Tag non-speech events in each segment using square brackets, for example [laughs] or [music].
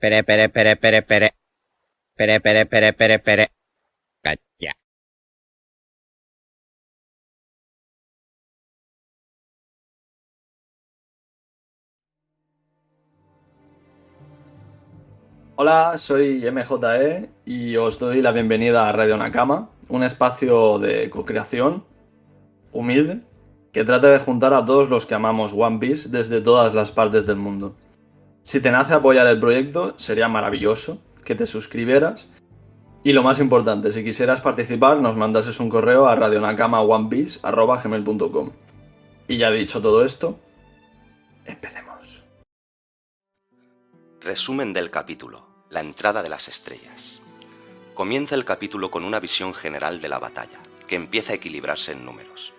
Pere, pere, pere, pere, pere. Pere, pere, pere, pere, pere. Cacha. Hola, soy MJE y os doy la bienvenida a Radio Nakama, un espacio de co-creación humilde que trata de juntar a todos los que amamos One Piece desde todas las partes del mundo. Si te nace apoyar el proyecto, sería maravilloso que te suscribieras. Y lo más importante, si quisieras participar, nos mandases un correo a radionakamaonepiece.com. Y ya dicho todo esto, empecemos. Resumen del capítulo. La entrada de las estrellas. Comienza el capítulo con una visión general de la batalla, que empieza a equilibrarse en números.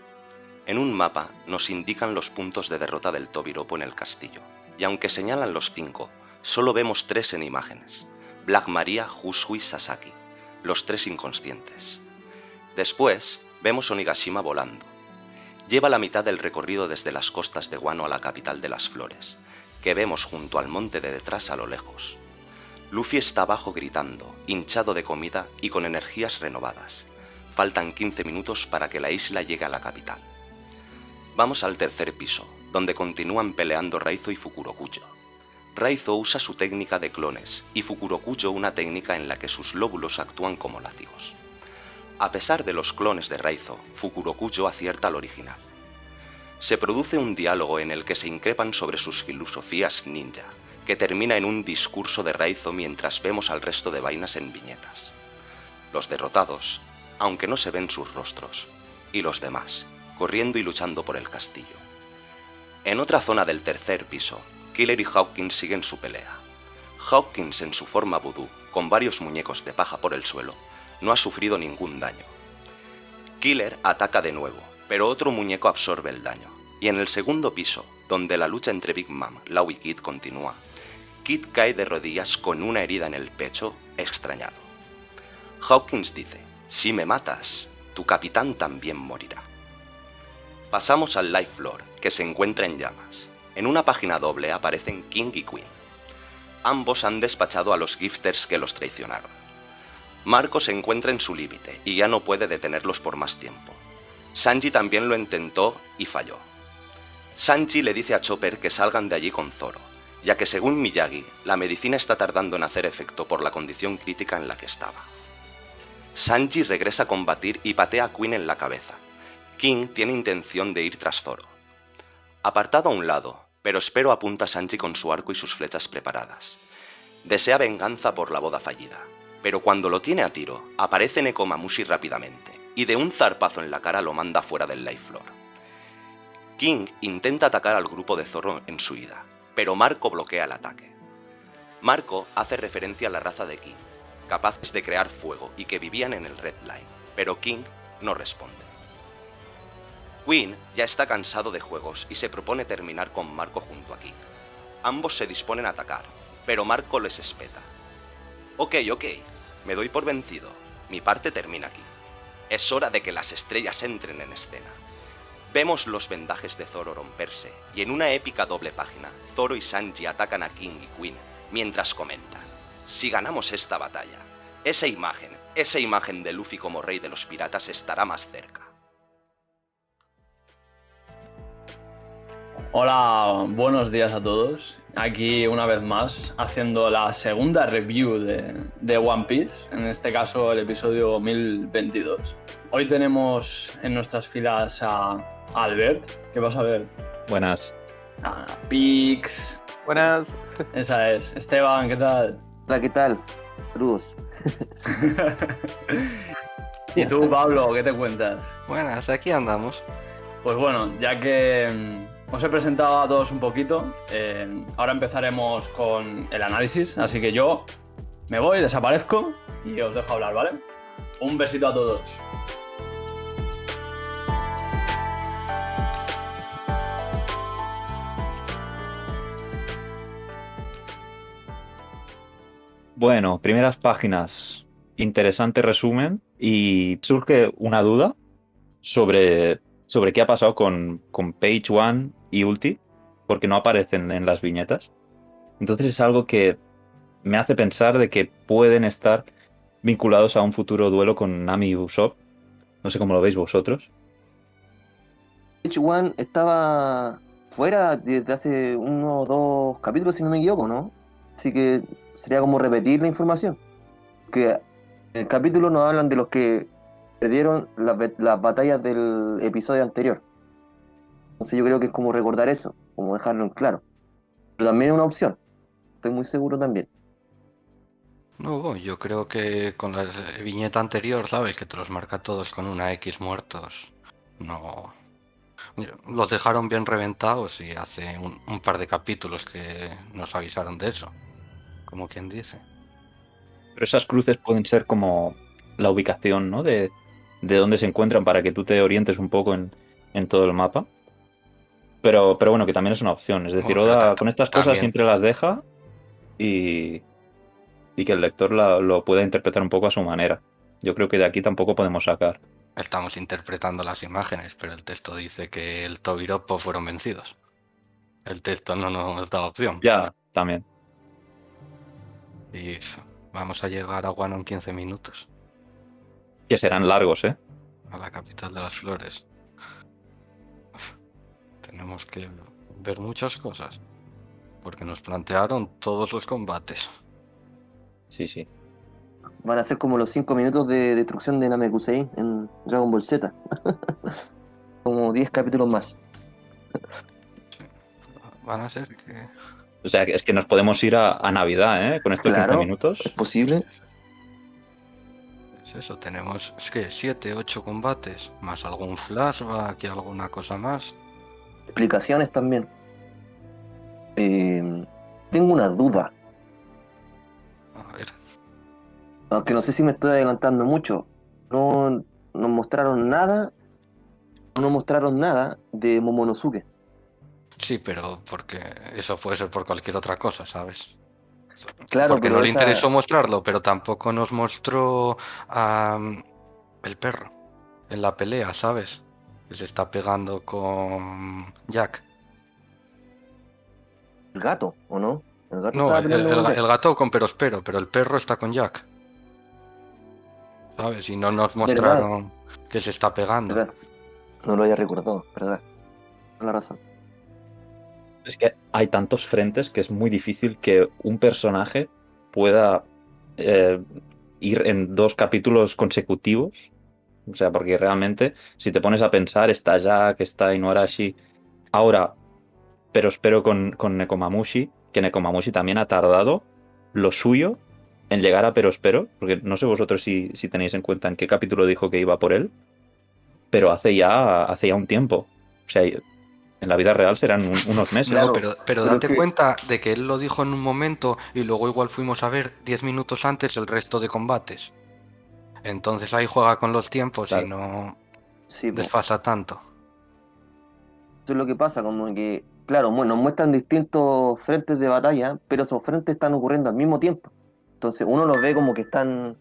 En un mapa nos indican los puntos de derrota del Tobiropo en el castillo, y aunque señalan los cinco, solo vemos tres en imágenes. Black Maria, Husui Sasaki, los tres inconscientes. Después, vemos Onigashima volando. Lleva la mitad del recorrido desde las costas de Guano a la capital de las flores, que vemos junto al monte de detrás a lo lejos. Luffy está abajo gritando, hinchado de comida y con energías renovadas. Faltan 15 minutos para que la isla llegue a la capital. Vamos al tercer piso, donde continúan peleando Raizo y Fukurokuyo. Raizo usa su técnica de clones y Fukurokuyo una técnica en la que sus lóbulos actúan como látigos. A pesar de los clones de Raizo, Fukurokuyo acierta al original. Se produce un diálogo en el que se increpan sobre sus filosofías ninja, que termina en un discurso de Raizo mientras vemos al resto de vainas en viñetas. Los derrotados, aunque no se ven sus rostros, y los demás, corriendo y luchando por el castillo. En otra zona del tercer piso, Killer y Hawkins siguen su pelea. Hawkins en su forma vudú, con varios muñecos de paja por el suelo, no ha sufrido ningún daño. Killer ataca de nuevo, pero otro muñeco absorbe el daño. Y en el segundo piso, donde la lucha entre Big Mom, Lau y Kid continúa, Kid cae de rodillas con una herida en el pecho, extrañado. Hawkins dice, si me matas, tu capitán también morirá. Pasamos al Life Floor, que se encuentra en llamas. En una página doble aparecen King y Queen. Ambos han despachado a los gifters que los traicionaron. Marco se encuentra en su límite y ya no puede detenerlos por más tiempo. Sanji también lo intentó y falló. Sanji le dice a Chopper que salgan de allí con Zoro, ya que según Miyagi, la medicina está tardando en hacer efecto por la condición crítica en la que estaba. Sanji regresa a combatir y patea a Queen en la cabeza. King tiene intención de ir tras Zoro. Apartado a un lado, pero espero apunta a Sanji con su arco y sus flechas preparadas. Desea venganza por la boda fallida, pero cuando lo tiene a tiro, aparece Nekomamushi rápidamente, y de un zarpazo en la cara lo manda fuera del Life Floor. King intenta atacar al grupo de Zoro en su ida, pero Marco bloquea el ataque. Marco hace referencia a la raza de King, capaces de crear fuego y que vivían en el Red Line, pero King no responde. Queen ya está cansado de juegos y se propone terminar con Marco junto a King. Ambos se disponen a atacar, pero Marco les espeta. Ok, ok, me doy por vencido. Mi parte termina aquí. Es hora de que las estrellas entren en escena. Vemos los vendajes de Zoro romperse, y en una épica doble página, Zoro y Sanji atacan a King y Queen, mientras comentan, si ganamos esta batalla, esa imagen, esa imagen de Luffy como rey de los piratas estará más cerca. Hola, buenos días a todos. Aquí una vez más haciendo la segunda review de, de, One Piece, en este caso el episodio 1022. Hoy tenemos en nuestras filas a Albert. ¿Qué vas a ver? Buenas. A Pix. Buenas. Esa es. Esteban, ¿qué tal? Hola, ¿qué tal? Cruz. [laughs] ¿Y tú, Pablo, qué te cuentas? Buenas, aquí andamos. Pues bueno, ya que os he presentado a todos un poquito. Eh, ahora empezaremos con el análisis, así que yo me voy, desaparezco y os dejo hablar, ¿vale? Un besito a todos. Bueno, primeras páginas. Interesante resumen y surge una duda sobre, sobre qué ha pasado con, con Page One y Ulti, porque no aparecen en las viñetas. Entonces es algo que me hace pensar de que pueden estar vinculados a un futuro duelo con Nami y Usopp. No sé cómo lo veis vosotros. H1 estaba fuera desde hace uno o dos capítulos, si no me equivoco, ¿no? Así que sería como repetir la información. Que en el capítulo nos hablan de los que perdieron las, las batallas del episodio anterior. Entonces yo creo que es como recordar eso, como dejarlo en claro. Pero también es una opción. Estoy muy seguro también. No, yo creo que con la viñeta anterior, ¿sabes? Que te los marca todos con una X muertos. No. Los dejaron bien reventados y hace un, un par de capítulos que nos avisaron de eso. Como quien dice. Pero esas cruces pueden ser como la ubicación, ¿no? De, de dónde se encuentran para que tú te orientes un poco en, en todo el mapa. Pero, pero bueno, que también es una opción. Es decir, Oda con estas también. cosas siempre las deja y, y que el lector la- lo pueda interpretar un poco a su manera. Yo creo que de aquí tampoco podemos sacar. Estamos interpretando las imágenes, pero el texto dice que el Tobiropo fueron vencidos. El texto no nos da opción. Ya, también. Y vamos a llegar a Guano en 15 minutos, Que serán largos, ¿eh? a la capital de las flores. Tenemos que ver muchas cosas, porque nos plantearon todos los combates. Sí, sí. Van a ser como los 5 minutos de destrucción de Namekusei en Dragon Ball Z. [laughs] como 10 capítulos más. Van a ser que... O sea, es que nos podemos ir a, a Navidad, ¿eh? Con estos Claro. 15 minutos. ¿Es posible? Es eso, tenemos, es que 7, 8 combates, más algún flashback y alguna cosa más. Explicaciones también. Eh, tengo una duda. A ver, Aunque no sé si me estoy adelantando mucho. No nos mostraron nada. No nos mostraron nada de Momonosuke. sí, pero porque eso puede ser por cualquier otra cosa, ¿sabes? Claro, porque pero no le esa- interesó mostrarlo, pero tampoco nos mostró am, el perro en la pelea, ¿sabes? Que se está pegando con Jack. El gato, ¿o no? El gato No, el, el- con el gato con perospero, pero el perro está con Jack. ¿Sabes? Y no nos mostraron que se está pegando. ¿Verdad? No lo había recordado, ¿verdad? Con la razón. Es que hay tantos frentes que es muy difícil que un personaje pueda eh, ir en dos capítulos consecutivos. O sea, porque realmente, si te pones a pensar, está Jack, está Inuarashi. Ahora, pero espero con, con Nekomamushi, que Nekomamushi también ha tardado lo suyo en llegar a Perospero, porque no sé vosotros si, si tenéis en cuenta en qué capítulo dijo que iba por él, pero hace ya, hace ya un tiempo. O sea, en la vida real serán un- unos meses. Claro, pero, pero pero date que- cuenta de que él lo dijo en un momento y luego igual fuimos a ver 10 minutos antes el resto de combates. Entonces ahí juega con los tiempos Claro. y no Sí, desfasa tanto. Eso es lo que pasa, como que, claro, nos muestran distintos frentes de batalla, pero esos frentes están ocurriendo al mismo tiempo. Entonces uno los ve como que están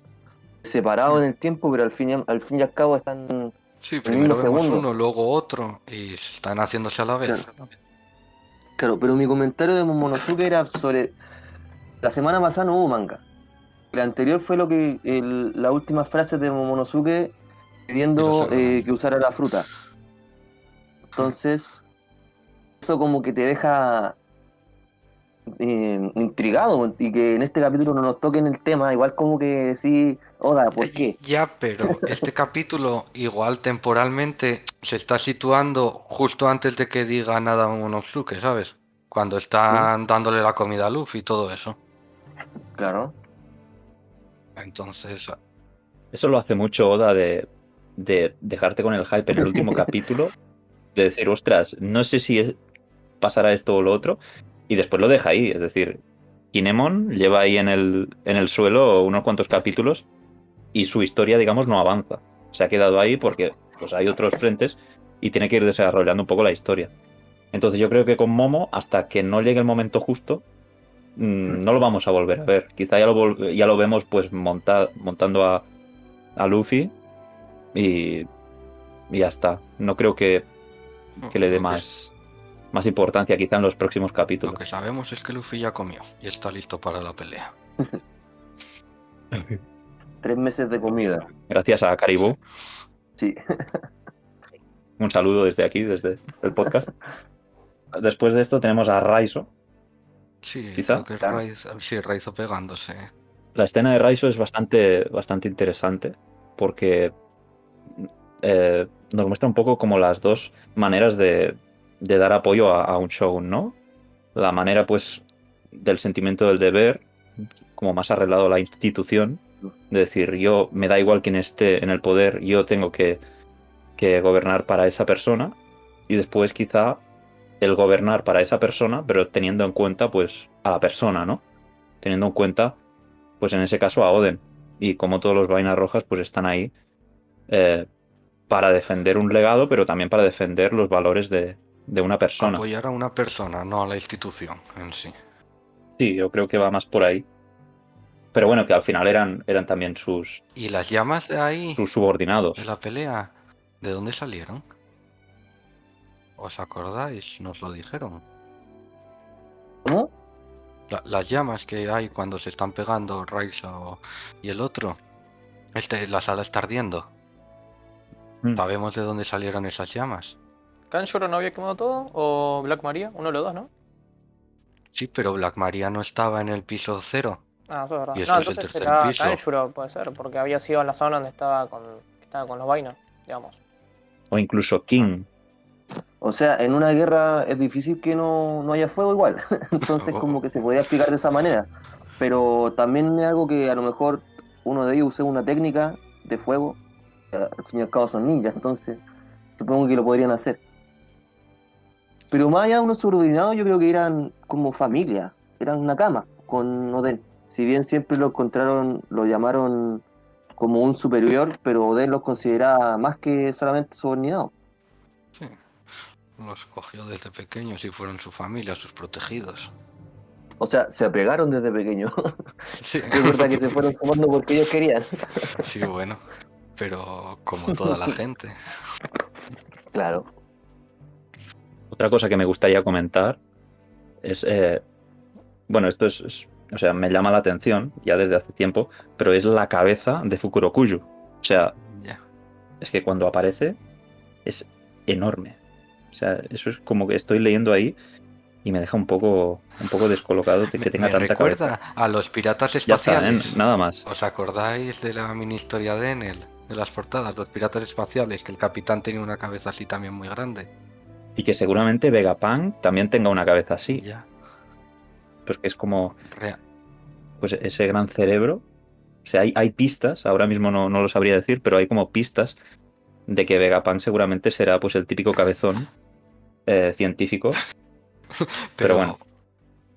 separados en el tiempo, pero al fin y, al, fin y al cabo están... Sí, primero vemos segundo. uno, luego otro y están haciéndose a la vez. Claro, pero mi comentario de Momonosuke era sobre... La semana pasada no hubo manga. La anterior fue lo que el- la última frase de Momonosuke pidiendo eh, que usara la fruta. Entonces, eso como que te deja eh, intrigado y que en este capítulo no nos toquen el tema, igual como que sí, Oda, ¿por qué? Ya, pero este capítulo igual temporalmente se está situando justo antes de que diga nada Momonosuke, ¿sabes? Cuando están dándole la comida a Luffy y todo eso. Claro. Entonces, Eso lo hace mucho Oda de, de dejarte con el hype en el último [laughs] capítulo, de decir, ostras, no sé si es- pasará esto o lo otro, y después lo deja ahí. Es decir, Kinemon lleva ahí en el, en el suelo unos cuantos capítulos y su historia, digamos, no avanza. Se ha quedado ahí porque pues, hay otros frentes y tiene que ir desarrollando un poco la historia. Entonces yo creo que con Momo, hasta que no llegue el momento justo, mm, no lo vamos a volver a ver. Quizá ya lo, ya lo vemos pues monta- montando a, a Luffy y, y ya está. No creo que, que le dé lo más, más importancia quizá en los próximos Lo capítulos. que sabemos es que Luffy ya comió y está listo para la pelea. [laughs] Tres meses de comida. Gracias a Caribou. Sí. Un saludo desde aquí, desde el podcast. [laughs] Después de esto tenemos a Raizo. Sí, Quizá. creo que Claro. Raiz- sí, Raizo pegándose. La escena de Raizo es bastante, bastante interesante porque eh, nos muestra un poco como las dos maneras de, de dar apoyo a, a un shogun, ¿no? La manera, pues, del sentimiento del deber, como más arreglado la institución, de decir, yo me da igual quien esté en el poder, yo tengo que, que gobernar para esa persona, y después quizá el gobernar para esa persona, pero teniendo en cuenta, pues, a la persona, ¿no? Teniendo en cuenta pues en ese caso a Oden. Y como todos los vainas rojas, pues están ahí eh, para defender un legado, pero también para defender los valores de, de una persona. Apoyar a una persona, no a la institución en sí. Sí, yo creo que va más por ahí. Pero bueno, que al final eran, eran también sus, ¿Y las llamas de ahí, sus subordinados. de la pelea, de dónde salieron? ¿Os acordáis? Nos lo dijeron. ¿Cómo? La- las llamas que hay cuando se están pegando Raizo y el otro. Este, la sala está ardiendo. Mm. ¿Sabemos de dónde salieron esas llamas? ¿Kanshuro no había quemado todo? ¿O Black Maria? Uno de los dos, ¿no? Sí, pero Black Maria no estaba en el piso cero. Ah, eso es verdad. Y no, esto es el tercer era piso. Kanshuro, puede ser, porque había sido en la zona donde estaba con, estaba con los vainos, digamos. O incluso King. O sea, en una guerra es difícil que no, no haya fuego igual. [laughs] Entonces, Oh. como que se podría explicar de esa manera. Pero también es algo que a lo mejor uno de ellos usó una técnica de fuego. Al fin y al cabo son ninjas, entonces supongo que lo podrían hacer. Pero más allá de unos subordinados, yo creo que eran como familia. Eran una cama con Oden. Si bien siempre lo encontraron, lo llamaron como un superior, pero Oden los consideraba más que solamente subordinados. Los cogió desde pequeños y fueron su familia, sus protegidos. O sea, se apegaron desde pequeños. [laughs] Sí. Es verdad que se fueron tomando porque ellos querían. Sí, bueno. Pero como toda la gente. [laughs] Claro. Otra cosa que me gustaría comentar es, eh, bueno, esto es, es- o sea, me llama la atención ya desde hace tiempo, pero es la cabeza de Fukurokuyu. O sea, es que cuando aparece es enorme. O sea, eso es como que estoy leyendo ahí y me deja un poco, un poco descolocado de que tenga me tanta recuerda cabeza. a los piratas está, ¿eh? espaciales. nada más. ¿Os acordáis de la mini historia de Enel? De las portadas, los piratas espaciales, que el capitán tenía una cabeza así también muy grande. Y que seguramente Vegapunk también tenga una cabeza así, Ya. porque es como Rea- pues ese gran cerebro. O sea, hay, hay pistas, ahora mismo no, no lo sabría decir, pero hay como pistas de que Vegapunk seguramente será pues el típico cabezón eh, científico, [laughs] pero bueno,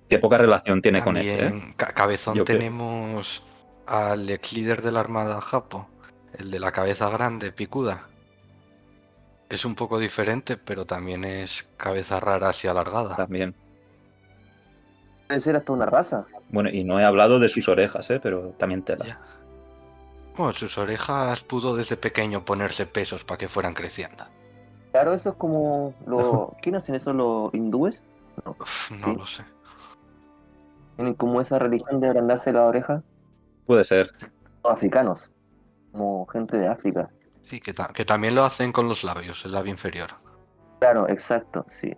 que poca relación tiene con este. ¿eh? Cabezón Yo creo- tenemos al ex líder de la Armada Japo, el de la cabeza grande, picuda. Es un poco diferente, pero también es cabeza rara así alargada. También. Puede ser hasta una raza. Bueno, y no he hablado de sus orejas, ¿eh? pero también tela. Ya. Bueno, sus orejas pudo desde pequeño ponerse pesos para que fueran creciendo. Claro, eso es como los... [laughs] ¿Quién hacen eso? ¿Los hindúes? Uf, no Sí. lo sé. Tienen como esa religión de agrandarse la oreja. Puede ser. Los africanos. Como gente de África. Sí, que, ta- que también lo hacen con los labios, el labio inferior. Claro, exacto, sí.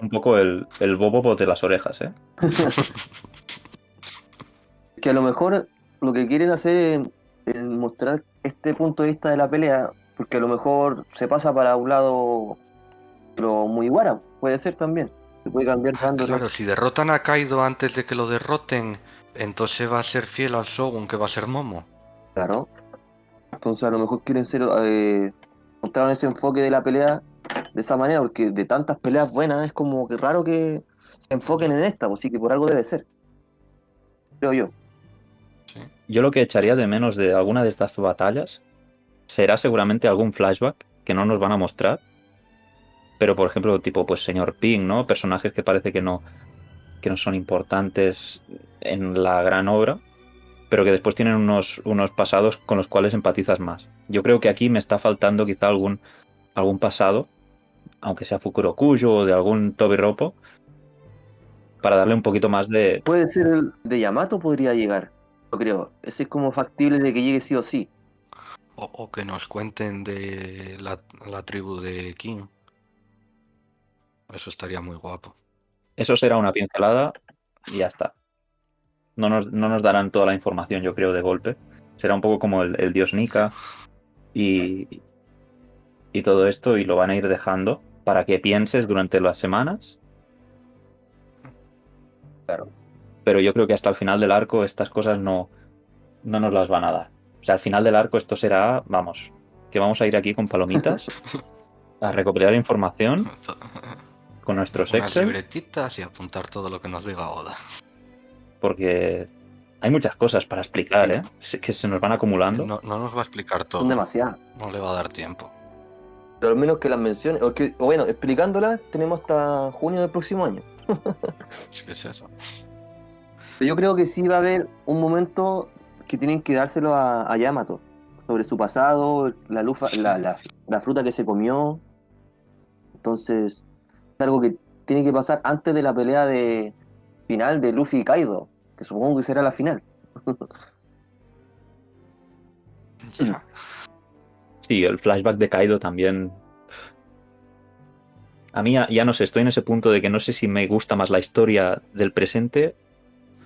Un poco el, el bobo de las orejas, ¿eh? [laughs] Que a lo mejor lo que quieren hacer es mostrar este punto de vista de la pelea, porque a lo mejor se pasa para un lado lo muy guara, puede ser también. Se puede cambiar dando Claro, si derrotan a Kaido antes de que lo derroten, entonces va a ser fiel al Shogun, que va a ser Momo. Claro. Entonces a lo mejor quieren ser eh, mostraron ese enfoque de la pelea de esa manera, porque de tantas peleas buenas es como que raro que se enfoquen en esta, pues sí que por algo debe ser. Creo yo. ¿Sí? Yo lo que echaría de menos de alguna de estas batallas será seguramente algún flashback que no nos van a mostrar. Pero, por ejemplo, tipo, pues señor Ping, ¿no? Personajes que parece que no, que no son importantes en la gran obra, pero que después tienen unos, unos pasados con los cuales empatizas más. Yo creo que aquí me está faltando quizá algún, algún pasado, aunque sea Fukurokuyo o de algún Tobi Roppo, para darle un poquito más de... Puede ser el de Yamato, podría llegar. Yo creo. Ese es como factible de que llegue sí o sí. O, o que nos cuenten de la, la tribu de King. Eso estaría muy guapo. Eso será una pincelada y ya está. No nos, no nos darán toda la información, yo creo, de golpe. Será un poco como el, el dios Nika y, y todo esto, y lo van a ir dejando para que pienses durante las semanas. Claro. Pero yo creo que hasta el final del arco estas cosas no, no nos las van a dar. O sea, al final del arco esto será, vamos, que vamos a ir aquí con palomitas [laughs] a recopilar información con nuestros Unas Excel. libretitas y apuntar todo lo que nos diga Oda. porque hay muchas cosas para explicar, ¿eh? [laughs] Que se nos van acumulando. No, no nos va a explicar todo. Son demasiadas. No le va a dar tiempo. Pero al menos que las menciones. O, que- o bueno, explicándolas, tenemos hasta junio del próximo año. [laughs] Es que es eso. Yo creo que sí va a haber un momento que tienen que dárselo a, a Yamato. Sobre su pasado, la, lufa, la, la, la fruta que se comió. Entonces, es algo que tiene que pasar antes de la pelea de final de Luffy y Kaido. Que supongo que será la final. [laughs] Sí, el flashback de Kaido también. A mí ya no sé, estoy en ese punto de que no sé si me gusta más la historia del presente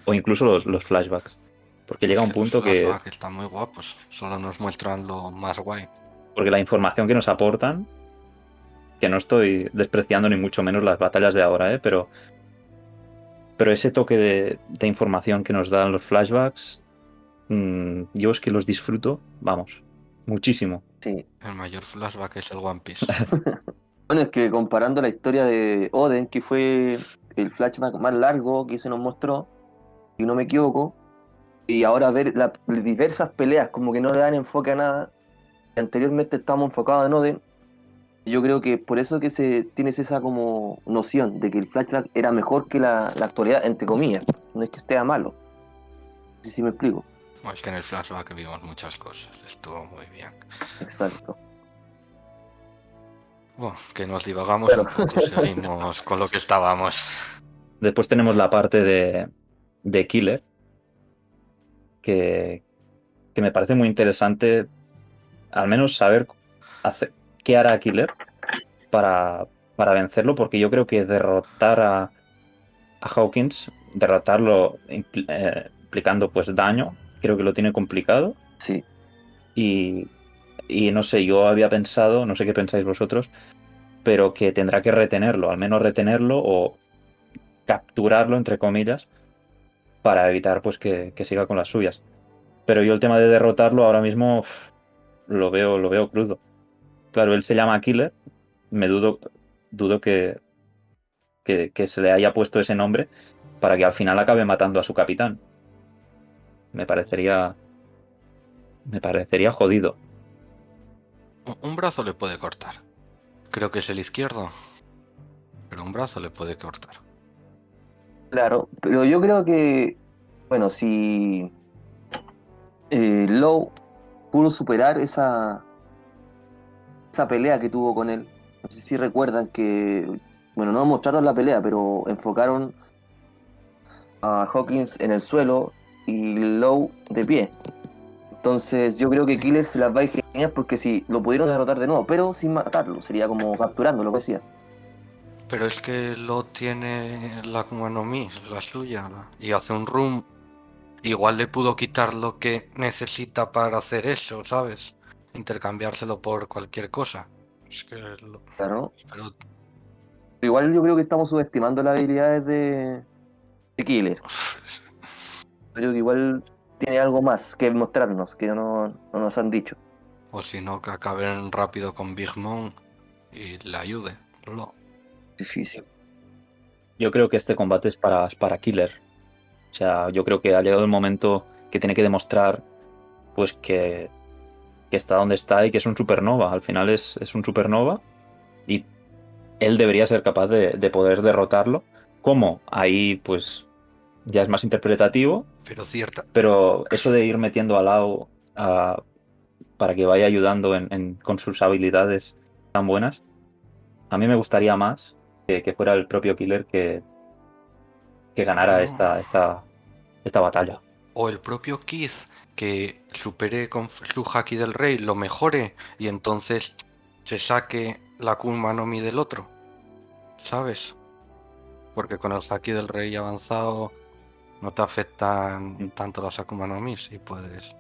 o incluso los, los flashbacks. Porque llega un que los punto que. están muy guapos. Solo nos muestran lo más guay. Porque la información que nos aportan, que no estoy despreciando ni mucho menos las batallas de ahora, ¿eh? pero, pero ese toque de, de información que nos dan los flashbacks, mm, yo es que los disfruto, vamos, muchísimo. Sí. El mayor flashback es el One Piece. [laughs] Bueno, es que comparando la historia de Oden, que fue el flashback más largo que se nos mostró, si no me equivoco, y ahora ver las diversas peleas, como que no le dan enfoque a nada, anteriormente estábamos enfocados en Oden, yo creo que por eso que se tienes esa como noción de que el flashback era mejor que la, la actualidad, entre comillas, no es que esté malo. No sé si me explico. Es que en el flashback vimos muchas cosas. Estuvo muy bien. Exacto. Bueno, que nos divagamos Pero- un poco. Seguimos [laughs] con lo que estábamos. Después tenemos la parte de, de Killer, que, que me parece muy interesante, al menos saber hacer- qué hará Killer para, para vencerlo, porque yo creo que derrotar a, a Hawkins, derrotarlo impl- eh, implicando pues daño, creo que lo tiene complicado. Sí. Y, y no sé, yo había pensado, no sé qué pensáis vosotros, pero que tendrá que retenerlo, al menos retenerlo o capturarlo, entre comillas, para evitar pues que, que siga con las suyas. Pero yo el tema de derrotarlo ahora mismo lo veo, lo veo crudo. Claro, él se llama Killer, me dudo, dudo que, que, que se le haya puesto ese nombre para que al final acabe matando a su capitán. Me parecería. Me parecería jodido. Un brazo le puede cortar. Creo que es el izquierdo. Pero un brazo le puede cortar. Claro, pero yo creo que, bueno, si eh, Lowe pudo superar esa, esa pelea que tuvo con él, no sé si recuerdan que, bueno, no mostraron la pelea, pero enfocaron a Hawkins en el suelo y Lowe de pie. Entonces yo creo que Killer se las va a ingeniar porque si lo pudieron derrotar de nuevo, pero sin matarlo, sería como capturando lo que decías. Pero es que lo tiene la Akuma no Mi, la suya. ¿no? Y hace un room. Igual le pudo quitar lo que necesita para hacer eso, ¿sabes? Intercambiárselo por cualquier cosa. Es que lo- Claro. Pero Pero igual yo creo que estamos subestimando las habilidades de, de Killer. Creo que igual tiene algo más que mostrarnos, que no, no nos han dicho. O si no, que acaben rápido con Big Mom y le ayude. Lo- Difícil. Yo creo que este combate es para, es para Killer. O sea, yo creo que ha llegado el momento que tiene que demostrar pues que, que está donde está y que es un supernova. Al final es, es un supernova y él debería ser capaz de, de poder derrotarlo. ¿Cómo? Ahí pues ya es más interpretativo, Pero cierta. pero eso de ir metiendo a Lao a- para que vaya ayudando en- en- con sus habilidades tan buenas, a mí me gustaría más que, que fuera el propio Killer que, que ganara esta, esta, esta batalla. o el propio Keith que supere con su haki del rey, lo mejore y entonces se saque la Kuma no Mi del otro. ¿Sabes? Porque con el haki del rey avanzado no te afectan tanto las Akuma no Mi y puedes.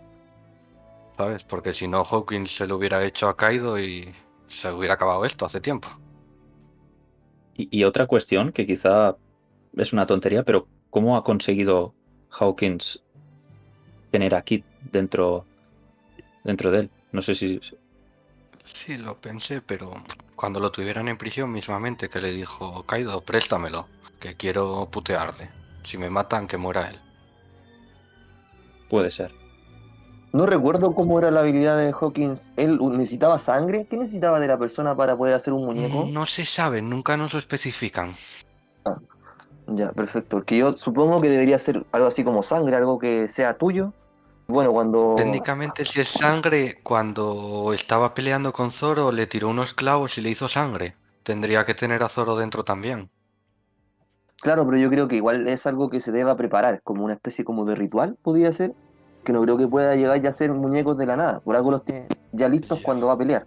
¿Sabes? Porque si no, Hawkins se lo hubiera hecho a Kaido y se hubiera acabado esto hace tiempo. Y, y otra cuestión que quizá es una tontería, pero ¿cómo ha conseguido Hawkins tener a Kid dentro, dentro de él? No sé si. Sí, lo pensé, pero cuando lo tuvieran en prisión mismamente que le dijo, Kaido, préstamelo, que quiero putearle. Si me matan, que muera él. Puede ser. No recuerdo cómo era la habilidad de Hawkins. ¿Él necesitaba sangre? ¿Qué necesitaba de la persona para poder hacer un muñeco? No se sabe, nunca nos lo especifican. Ya, perfecto. Porque yo supongo que debería ser algo así como sangre, algo que sea tuyo. Bueno, cuando... Técnicamente si es sangre, cuando estaba peleando con Zoro le tiró unos clavos y le hizo sangre. Tendría que tener a Zoro dentro también. Claro, pero yo creo que igual es algo que se deba preparar, como una especie como de ritual, podría ser. Que no creo que pueda llegar ya a ser muñecos de la nada. Por algo los tiene ya listos cuando va a pelear.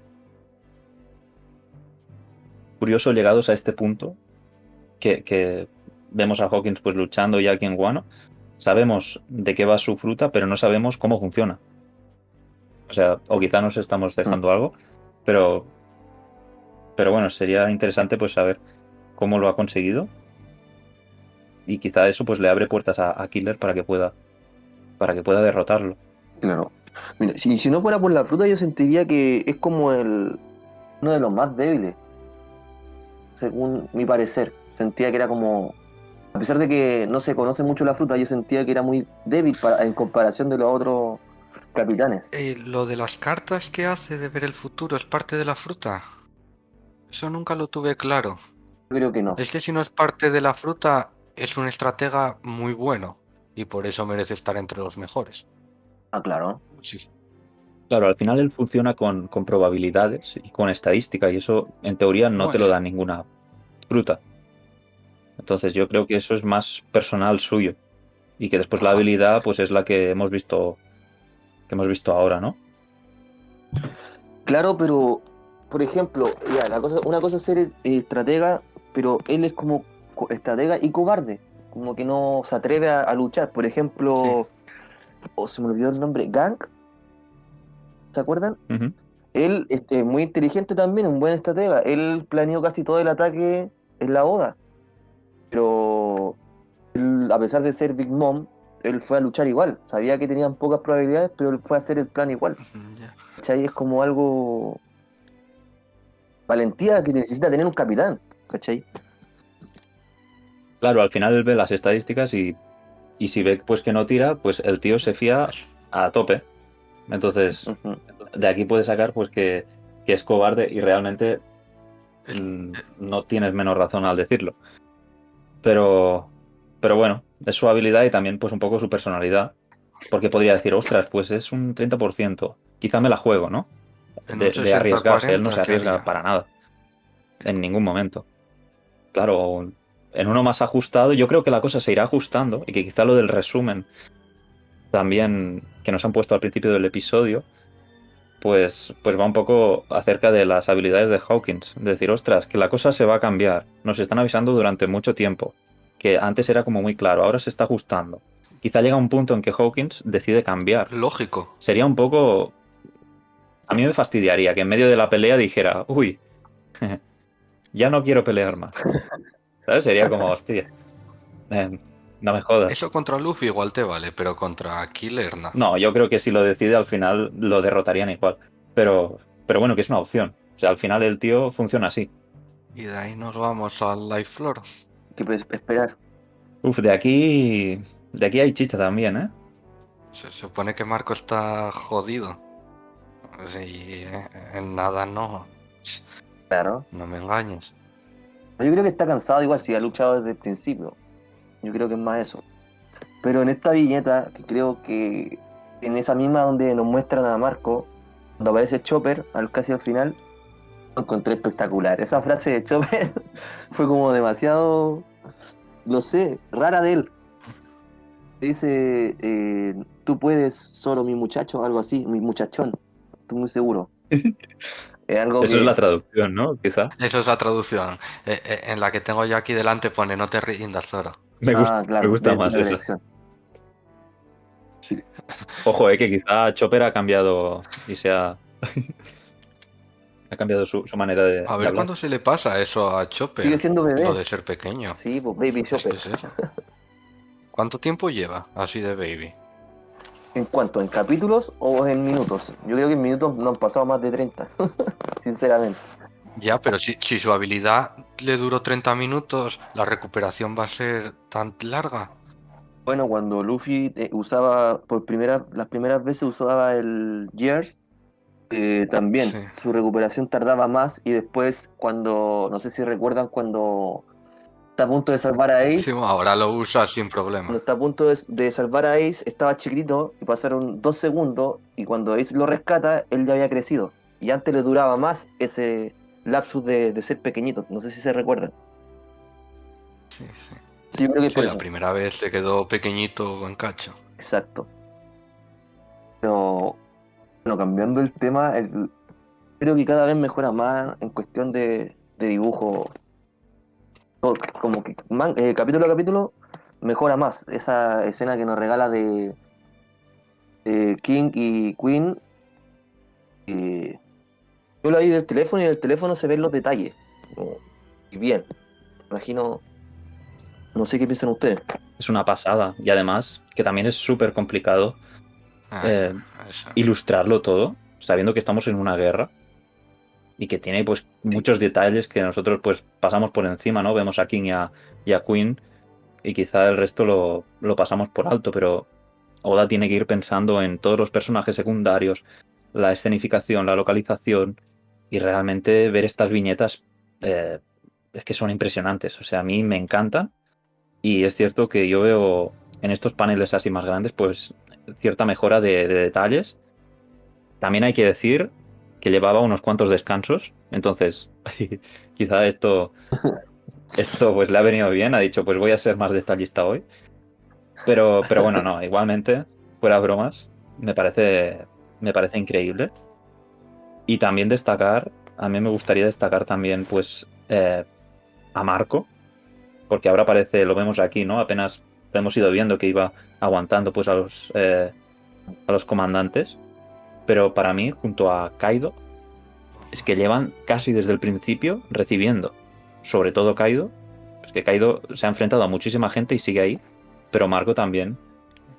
Curioso llegados a este punto, que, que vemos a Hawkins pues luchando ya aquí en Guano. Sabemos de qué va su fruta, pero no sabemos cómo funciona. O sea, o quizá nos estamos dejando algo, pero, pero bueno, sería interesante pues saber cómo lo ha conseguido. Y quizá eso pues le abre puertas a, a Killer para que pueda para que pueda derrotarlo. Claro. Mira, si, si no fuera por la fruta, yo sentiría que es como el uno de los más débiles. Según mi parecer. Sentía que era como. A pesar de que no se conoce mucho la fruta, yo sentía que era muy débil para, en comparación de los otros capitanes. Eh, lo de las cartas que hace de ver el futuro es parte de la fruta. Eso nunca lo tuve claro. Yo creo que no. Es que si no es parte de la fruta, es un estratega muy bueno. Y por eso merece estar entre los mejores. Ah, claro. Sí. Claro, al final él funciona con, con probabilidades y con estadística, y eso en teoría no te lo da ninguna fruta. Entonces yo creo que eso es más personal suyo. Y que después la habilidad, pues es la que hemos visto. que hemos visto ahora, ¿no? Claro, pero, por ejemplo, ya, la cosa, una cosa es ser eh, estratega, pero él es como co- estratega y cobarde. Como que no se atreve a, a luchar. Por ejemplo, o se me olvidó el nombre, Gang. ¿Se acuerdan? Él es este, muy inteligente también, un buen estratega. Él planeó casi todo el ataque en la Oda. Pero él, a pesar de ser Big Mom, él fue a luchar igual. Sabía que tenían pocas probabilidades, pero él fue a hacer el plan igual. ¿Cachai? Es como algo. Valentía que necesita tener un capitán. ¿Cachai? Claro, al final él ve las estadísticas y, y si ve pues que no tira, pues el tío se fía a tope. Entonces, de aquí puede sacar pues que, que es cobarde y realmente mm, no tienes menos razón al decirlo. Pero, pero bueno, es su habilidad y también pues un poco su personalidad. Porque podría decir, ostras, pues es un 30%. Quizá me la juego, ¿no? De, arriesgarse, él 60-40, no se ¿qué arriesga para nada. En ningún momento. Claro, en uno más ajustado, yo creo que la cosa se irá ajustando y que quizá lo del resumen también que nos han puesto al principio del episodio, pues, pues va un poco acerca de las habilidades de Hawkins. De decir, ostras, que la cosa se va a cambiar. Nos están avisando durante mucho tiempo. Que antes era como muy claro, ahora se está ajustando. Quizá llega un punto en que Hawkins decide cambiar. Lógico. Sería un poco... A mí me fastidiaría que en medio de la pelea dijera, uy, [laughs] ya no quiero pelear más. [laughs] ¿Sabes? Sería como, hostia. eh, no me jodas. Eso contra Luffy igual te vale, pero contra Killer no. No, yo creo que si lo decide al final lo derrotarían igual. Pero, pero bueno, que es una opción. O sea, al final el tío funciona así. Y de ahí nos vamos al Life Floor. Pe- esperar. Uf, de aquí. De aquí hay chicha también, ¿eh? Se supone que Marco está jodido. Sí, eh, en nada no. Claro. No me engañes. Yo creo que está cansado igual si ha luchado desde el principio. Yo creo que es más eso. Pero en esta viñeta, que creo que en esa misma donde nos muestran a Marco, cuando aparece Chopper, casi al final, lo encontré espectacular. Esa frase de Chopper [laughs] fue como demasiado, no sé, rara de él. Dice, eh, tú puedes, solo mi muchacho, algo así, mi muchachón. Estoy muy seguro. [laughs] Algo Eso que- es la traducción, ¿no? Quizá. Eso es la traducción. Eh, eh, en la que tengo yo aquí delante pone no te rindas, Zoro. Me gusta, Ah, claro, me gusta de- más de eso. Ojo, eh, que quizá Chopper ha cambiado y se ha. [laughs] ha cambiado su, su manera de. A ver cuándo se le pasa eso a Chopper. Sigue siendo bebé. Lo de ser pequeño. Sí, pues Baby Chopper. es. ¿Cuánto tiempo lleva así de baby? ¿En cuánto? ¿En capítulos o en minutos? Yo creo que en minutos no han pasado más de 30. [laughs] Sinceramente. Ya, pero si, si su habilidad le duró 30 minutos, la recuperación va a ser tan larga. Bueno, cuando Luffy eh, usaba, por primera, las primeras veces usaba el Gears, eh, también Sí. su recuperación tardaba más y después cuando, no sé si recuerdan cuando está a punto de salvar a Ace, Sí, ahora lo usa sin cuando problema. está a punto de, de salvar a Ace estaba chiquitito y pasaron dos segundos y cuando Ace lo rescata él ya había crecido y antes le duraba más ese lapsus de, de ser pequeñito, no sé si se recuerdan. Sí, sí. Sí, yo creo que Sí, por la eso. primera vez se quedó pequeñito en cacho. Exacto. Pero, bueno, cambiando el tema, el- creo que cada vez mejora más en cuestión de, de dibujo. Como que man- eh, capítulo a capítulo mejora más. Esa escena que nos regala de, de King y Queen. eh, yo la vi del teléfono y en el teléfono se ven los detalles. Y bien. Imagino. No sé qué piensan ustedes. Es una pasada. Y además, que también es súper complicado Ah, Eh, ilustrarlo todo, sabiendo que estamos en una guerra y que tiene pues muchos detalles que nosotros pues pasamos por encima, ¿no? Vemos a King y a, Queen y quizá el resto lo, lo pasamos por alto, pero Oda tiene que ir pensando en todos los personajes secundarios, la escenificación, la localización y realmente ver estas viñetas eh, es que son impresionantes, o sea, a mí me encantan y es cierto que yo veo en estos paneles así más grandes pues cierta mejora de detalles. También hay que decir que llevaba unos cuantos descansos, entonces [laughs] quizá esto, esto pues le ha venido bien, ha dicho pues voy a ser más detallista hoy. Pero, pero bueno, no, igualmente, fuera bromas, me parece, me parece increíble. Y también destacar, a mí me gustaría destacar también pues eh, a Marco, porque ahora parece, lo vemos aquí, ¿no? Apenas hemos ido viendo que iba aguantando pues a los, eh, a los comandantes. Pero para mí, junto a Kaido, es que llevan casi desde el principio recibiendo. Sobre todo Kaido, pues que Kaido se ha enfrentado a muchísima gente y sigue ahí. Pero Marco también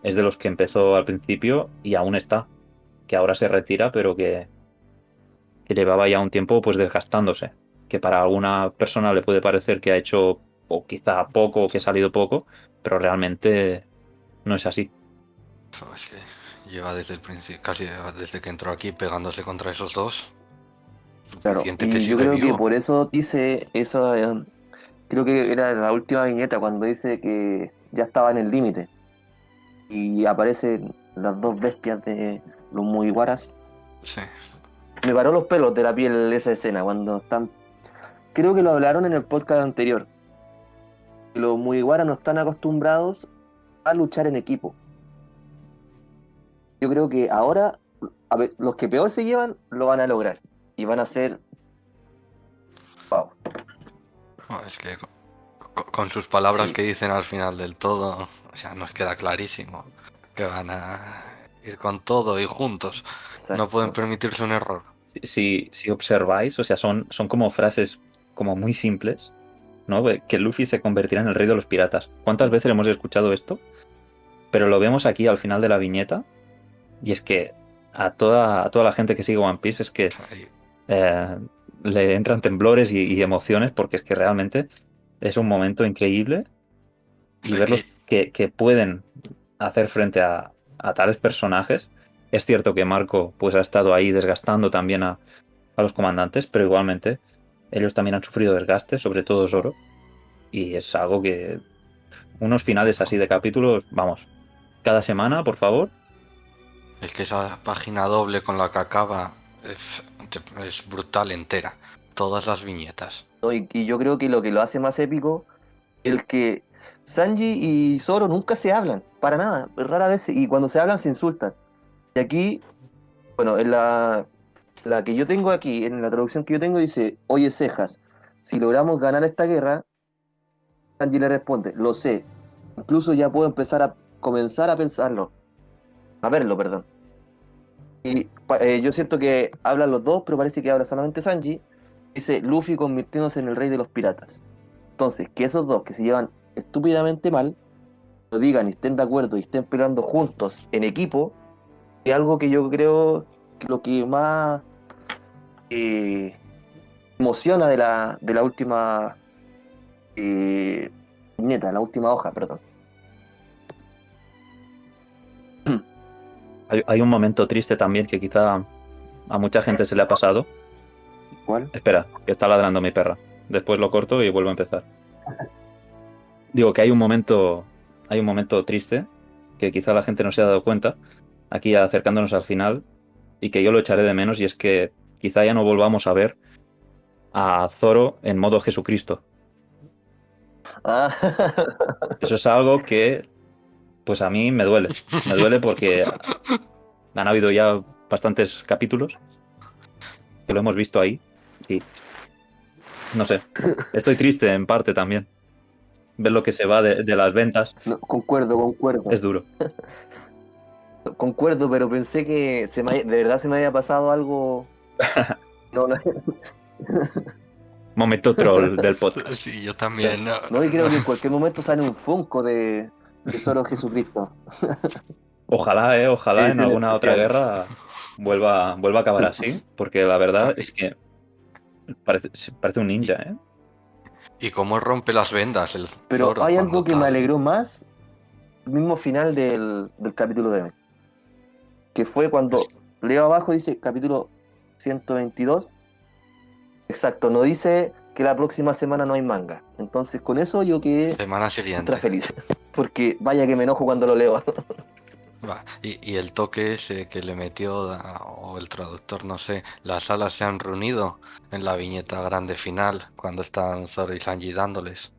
es de los que empezó al principio y aún está. Que ahora se retira, pero que, llevaba ya un tiempo pues desgastándose. Que para alguna persona le puede parecer que ha hecho o quizá poco o que ha salido poco, pero realmente no es así. Lleva desde el principio, casi desde que entró aquí pegándose contra esos dos. Claro, y que yo creo que por eso dice eso, eh, creo que era la última viñeta cuando dice que ya estaba en el límite. Y aparecen las dos bestias de los Mugiwaras. Sí. Me paró los pelos de la piel esa escena cuando están... Creo que lo hablaron en el podcast anterior. Los Mugiwaras no están acostumbrados a luchar en equipo. Yo creo que ahora a ver, los que peor se llevan lo van a lograr. Y van a ser... Wow. No, es que co- co- con, sus palabras Sí. que dicen al final del todo, o sea, nos queda clarísimo que van a ir con todo y juntos. No pueden permitirse un error. si, si observáis, o sea, son, son como frases como muy simples, ¿no? Que Luffy se convertirá en el rey de los piratas. ¿Cuántas veces hemos escuchado esto? Pero lo vemos aquí al final de la viñeta y es que a toda, a toda la gente que sigue One Piece es que eh, le entran temblores y, y emociones porque es que realmente es un momento increíble. Y verlos que pueden hacer frente a, a tales personajes. Es cierto que Marco pues ha estado ahí desgastando también a, a los comandantes, pero igualmente ellos también han sufrido desgaste, sobre todo Zoro, y es algo que unos finales así de capítulos, vamos, cada semana, por favor, Es que esa página doble con la que acaba es, brutal entera. Todas las viñetas. y yo creo que lo que lo hace más épico el que Sanji y Zoro nunca se hablan, para nada, rara vez, y cuando se hablan se insultan. Y aquí, bueno, en la, la que yo tengo aquí, en la traducción que yo tengo, dice, oye cejas, si logramos ganar esta guerra, Sanji le responde, lo sé, incluso ya puedo empezar a comenzar a pensarlo, a verlo, perdón. Y eh, yo siento que hablan los dos, pero parece que habla solamente Sanji. Dice Luffy convirtiéndose en el rey de los piratas. Entonces, que esos dos que se llevan estúpidamente mal, lo digan y estén de acuerdo y estén peleando juntos en equipo, es algo que yo creo que lo que más eh, emociona de la, de la última eh, viñeta, la última hoja, perdón. Hay, hay un momento triste también que quizá a mucha gente se le ha pasado. ¿Cuál? Espera, que está ladrando mi perra. Después lo corto y vuelvo a empezar. Digo que hay un momento, hay un momento triste que quizá la gente no se ha dado cuenta aquí acercándonos al final y que yo lo echaré de menos y es que quizá ya no volvamos a ver a Zoro en modo Jesucristo. Ah, Eso es algo que, pues a mí me duele. Me duele porque han habido ya bastantes capítulos que lo hemos visto ahí y no sé. Estoy triste en parte también. Ver lo que se va de, de las ventas no, concuerdo, concuerdo. es duro. [laughs] Concuerdo, pero pensé que se me haya- de verdad se me había pasado algo. [laughs] No, no, Momento troll del [laughs] podcast. Sí, yo también. no. no, y creo que en cualquier momento sale un Funko de, de solo Jesucristo. Ojalá, eh, ojalá Es en alguna otra guerra vuelva, vuelva a acabar así, porque la verdad es que parece, parece un ninja, ¿eh? Y cómo rompe las vendas el Pero Zoro hay algo que me alegró más, el mismo final del, del capítulo de hoy, que fue cuando leo abajo, dice capítulo 122. Exacto, no dice que la próxima semana no hay manga. Entonces con eso yo quedé Semana siguiente. ultra feliz. Porque vaya que me enojo cuando lo leo. [laughs] Va, Y, y el toque ese que le metió, o el traductor, no sé, las alas se han reunido en la viñeta grande final, cuando están Zoro y Sanji dándoles.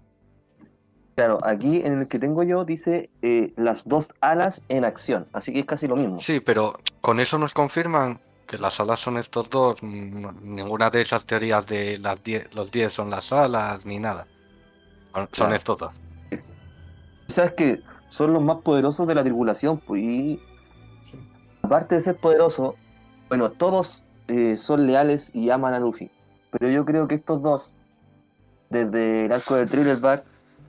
Claro, aquí en el que tengo yo dice eh, las dos alas en acción, así que es casi lo mismo. Sí, pero con eso nos confirman que las alas son estos dos. Ninguna de esas teorías de las die- los 10 son las alas, ni nada. Son, son Claro. estos dos. Sabes que son los más poderosos de la tripulación, pues, y aparte de ser poderosos, bueno, todos eh, son leales y aman a Luffy. Pero yo creo que estos dos, desde el arco de Thriller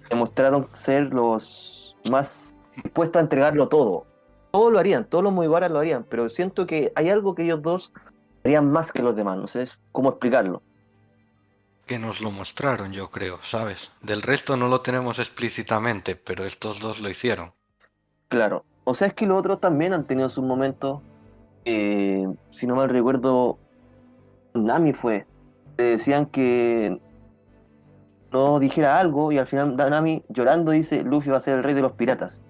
demostraron ser los más dispuestos a entregarlo todo. Todos lo harían, todos los Mugiwaras lo harían, pero siento que hay algo que ellos dos harían más que los demás, no sé cómo explicarlo. Que nos lo mostraron, yo creo, ¿sabes? Del resto no lo tenemos explícitamente, pero estos dos lo hicieron. Claro. O sea, es que los otros también han tenido sus momentos. eh, si no mal recuerdo, Nami fue. Le decían que no dijera algo y al final Nami llorando dice Luffy va a ser el rey de los piratas.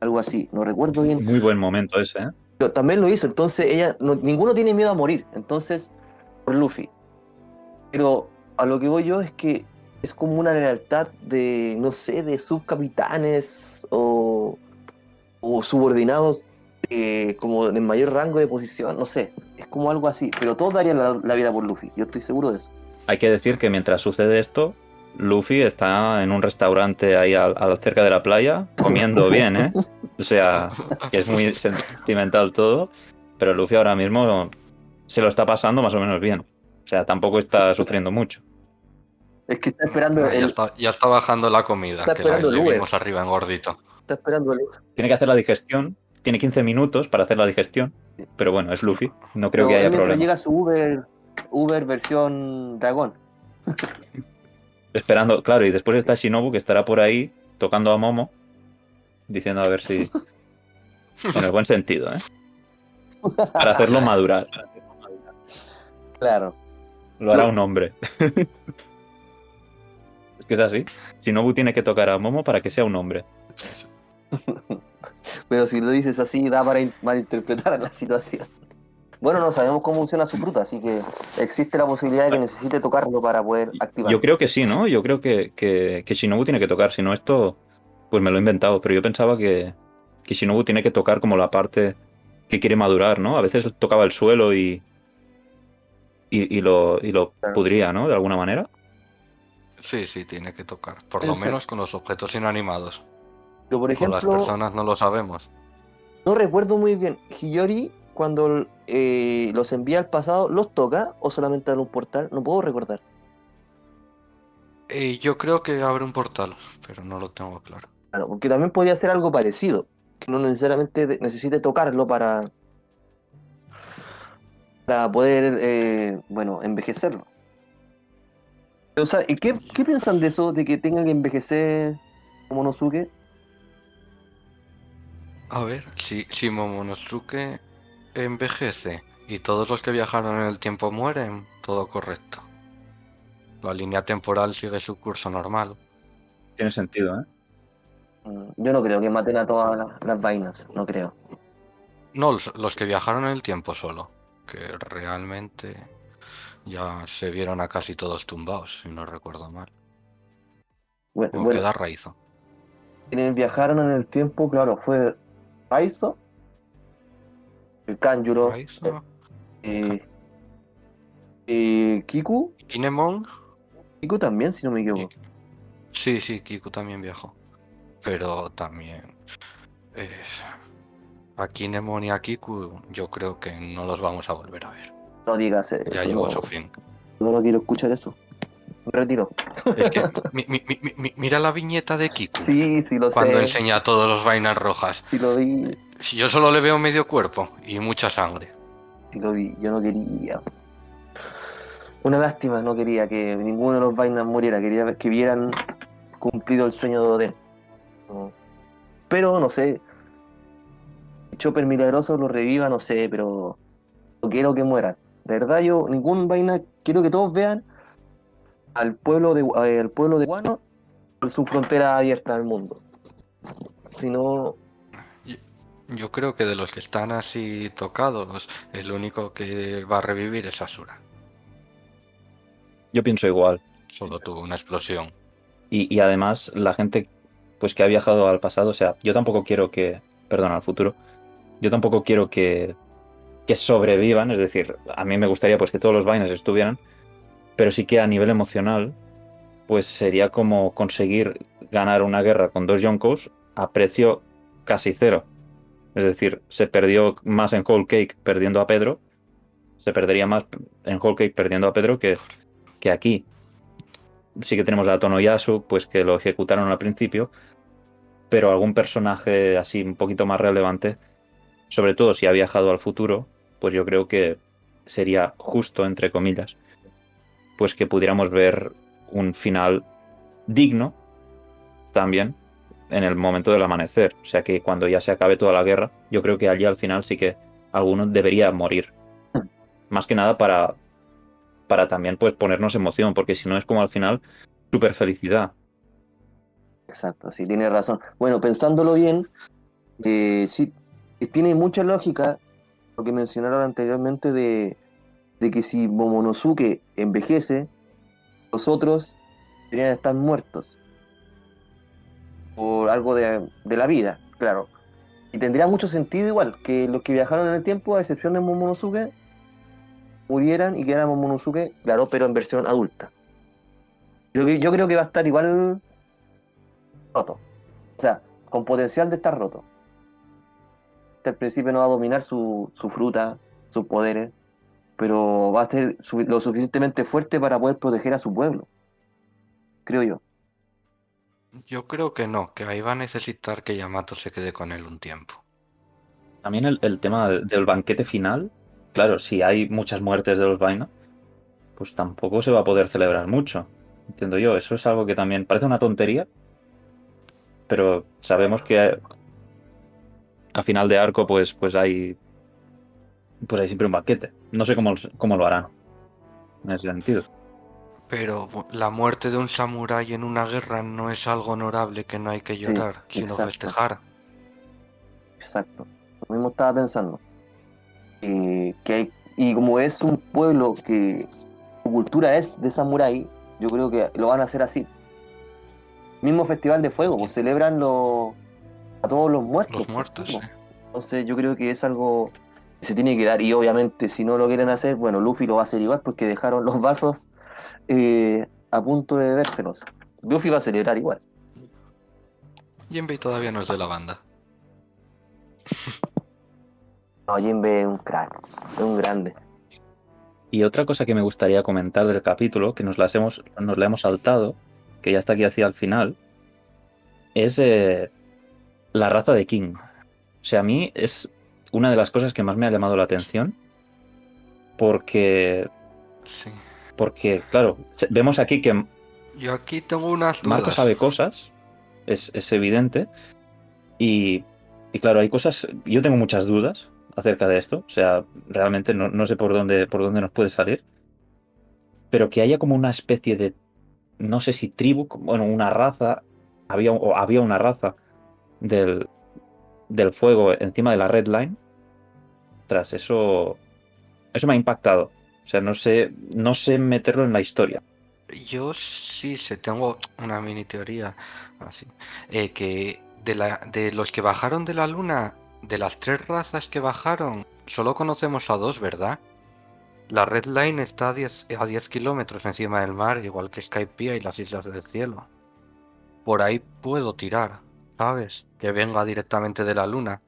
Algo así, no recuerdo bien. Muy buen momento ese, ¿eh? Pero también lo hizo, entonces ella, no- ninguno tiene miedo a morir, entonces, por Luffy. Pero a lo que voy yo es que es como una lealtad de, no sé, de subcapitanes o, o subordinados eh, como de mayor rango de posición, no sé, es como algo así, pero todos darían la, la vida por Luffy, yo estoy seguro de eso. Hay que decir que mientras sucede esto, Luffy está en un restaurante ahí al, al- cerca de la playa, comiendo bien, ¿eh? [laughs] O sea, que es muy sentimental todo, pero Luffy ahora mismo se lo está pasando más o menos bien. O sea, tampoco está sufriendo mucho. Es que está esperando Ah, ya, el, está, ya está bajando la comida, Está que la, esperando el vimos arriba en gordito. está esperando el Tiene que hacer la digestión, tiene 15 minutos para hacer la digestión, pero bueno, es Luffy, no creo pero que haya mientras problema. llega su Uber, Uber versión dragón. Esperando, claro, y después está Shinobu que estará por ahí tocando a Momo, diciendo a ver si... [laughs] En el buen sentido, ¿eh? Para hacerlo madurar. Claro. Lo hará un hombre. [laughs] es que es así. Shinobu tiene que tocar a Momo para que sea un hombre. [laughs] Pero si lo dices así, da para in- malinterpretar la situación. Bueno, no sabemos cómo funciona su fruta, así que existe la posibilidad de que necesite tocarlo para poder activar. Yo creo que sí, ¿no? Yo creo que, que, que Shinobu tiene que tocar, si no esto, pues me lo he inventado, pero yo pensaba que, que Shinobu tiene que tocar como la parte que quiere madurar, ¿no? A veces tocaba el suelo y, y, y lo, y lo Claro. pudría, ¿no? De alguna manera. Sí, sí, tiene que tocar. Por lo Exacto. menos con los objetos inanimados. Pero, por Con las ejemplo, personas no lo sabemos. no recuerdo muy bien, Hiyori, cuando eh, los envía al pasado, ¿los toca o solamente dan un portal? No puedo recordar. Eh, yo creo que abre un portal, pero no lo tengo claro. Claro, porque también podría ser algo parecido, que no necesariamente necesite tocarlo para, para poder, eh, bueno, envejecerlo. O sea, ¿y qué, qué piensan de eso, de que tenga que envejecer Momonosuke? A ver, si, si Momonosuke envejece y todos los que viajaron en el tiempo mueren, todo correcto. La línea temporal sigue su curso normal. Tiene sentido, ¿eh? Mm, Yo no creo que maten a todas las, las vainas, no creo. No, los, los que viajaron en el tiempo solo, que realmente ya se vieron a casi todos tumbados, si no recuerdo mal. Bueno, Como bueno, queda Raizo. quienes viajaron en el tiempo, claro, fue Raizo, el Kanjuro, Raizo, eh, eh, Kiku, Kinemon. Kiku también, si no me equivoco. Sí, sí, Kiku también viajó. Pero también. Eh, a Kinemon y a Kiku yo creo que no los vamos a volver a ver. No digas eso, Ya llegó no, su fin. no, no quiero escuchar eso. Me retiro. Es que [laughs] mi- mi- mi- mi- mira la viñeta de Kiku. Sí, sí lo Cuando sé, enseña a todos los vainas rojas. sí lo vi, Si yo solo le veo medio cuerpo y mucha sangre. sí lo vi, yo no quería. Una lástima, no quería que ninguno de los vainas muriera, quería que vieran cumplido el sueño de Oden. Pero, no sé, Chopper milagroso lo reviva, no sé, pero no quiero que mueran. De verdad, yo, ningún vaina, quiero que todos vean al pueblo de, eh, al pueblo de Guano por su frontera abierta al mundo. Si no, Yo creo que de los que están así tocados, el único que va a revivir es Asura. Yo pienso igual. Solo tuvo una explosión. Y, y además, la gente pues que ha viajado al pasado, o sea, yo tampoco quiero que, perdón, al futuro, yo tampoco quiero que, que sobrevivan, es decir, a mí me gustaría pues que todos los vainas estuvieran, pero sí que a nivel emocional, pues sería como conseguir ganar una guerra con dos Yonkos a precio casi cero. Es decir, se perdió más en Whole Cake perdiendo a Pedro, se perdería más en Whole Cake perdiendo a Pedro que, que aquí. Sí que tenemos a Tonoyasu, pues que lo ejecutaron al principio, pero algún personaje así un poquito más relevante, sobre todo si ha viajado al futuro, pues yo creo que sería justo, entre comillas, pues que pudiéramos ver un final digno también en el momento del amanecer. O sea que cuando ya se acabe toda la guerra, yo creo que allí al final sí que alguno debería morir. Más que nada para, para también pues ponernos emoción, porque si no es como al final super felicidad. Exacto, sí, tiene razón. Bueno, pensándolo bien, eh, sí, tiene mucha lógica lo que mencionaron anteriormente de, de que si Momonosuke envejece, los otros deberían estar muertos. Por algo de, de la vida, claro. Y tendría mucho sentido igual que los que viajaron en el tiempo, a excepción de Momonosuke, murieran y quedara Momonosuke, claro, pero en versión adulta. Yo, yo creo que va a estar igual roto. O sea, con potencial de estar roto. El principio no va a dominar su, su fruta, sus poderes, pero va a ser su- lo suficientemente fuerte para poder proteger a su pueblo. Creo yo. Yo creo que no, que ahí va a necesitar que Yamato se quede con él un tiempo. También el, el tema del, del banquete final, claro, si hay muchas muertes de los Vaina, pues tampoco se va a poder celebrar mucho. Entiendo yo, eso es algo que también parece una tontería, pero sabemos que a final de arco pues, pues hay pues hay siempre un banquete. No sé cómo, cómo lo harán en ese sentido. Pero la muerte de un samurái en una guerra no es algo honorable que no hay que llorar, sino exacto. festejar. Exacto. Lo mismo estaba pensando. eh, que hay, y como es un pueblo que su cultura es de samurái, yo creo que lo van a hacer así. Mismo festival de fuego, pues celebran los a todos los muertos. Los pues, muertos, sí, sí. Entonces yo creo que es algo que se tiene que dar y obviamente si no lo quieren hacer, bueno, Luffy lo va a hacer igual porque dejaron los vasos eh, a punto de vérselos. Luffy va a celebrar igual. Jinbei todavía no es de la banda. [laughs] No, Jinbe es un crack, es un grande. Y otra cosa que me gustaría comentar del capítulo, que nos, las hemos, nos la hemos saltado, que ya está aquí hacia el final, es eh, la raza de King. O sea, a mí es una de las cosas que más me ha llamado la atención, porque, Sí. porque claro, vemos aquí que Yo aquí tengo unas dudas. Marco sabe cosas, es, es evidente, y, y claro, hay cosas, yo tengo muchas dudas acerca de esto, o sea, realmente no, no sé por dónde, por dónde nos puede salir, pero que haya como una especie de, no sé si tribu, bueno, una raza, había, o había una raza del, del fuego encima de la red line, tras eso, eso me ha impactado, o sea, no sé, no sé meterlo en la historia. Yo sí sé, tengo una mini teoría así. eh, que de la, de los que bajaron de la luna, de las tres razas que bajaron, solo conocemos a dos, ¿verdad? La Red Line está a 10, a 10 kilómetros encima del mar, igual que Skypiea y las Islas del Cielo. Por ahí puedo tirar, ¿sabes? Que venga directamente de la luna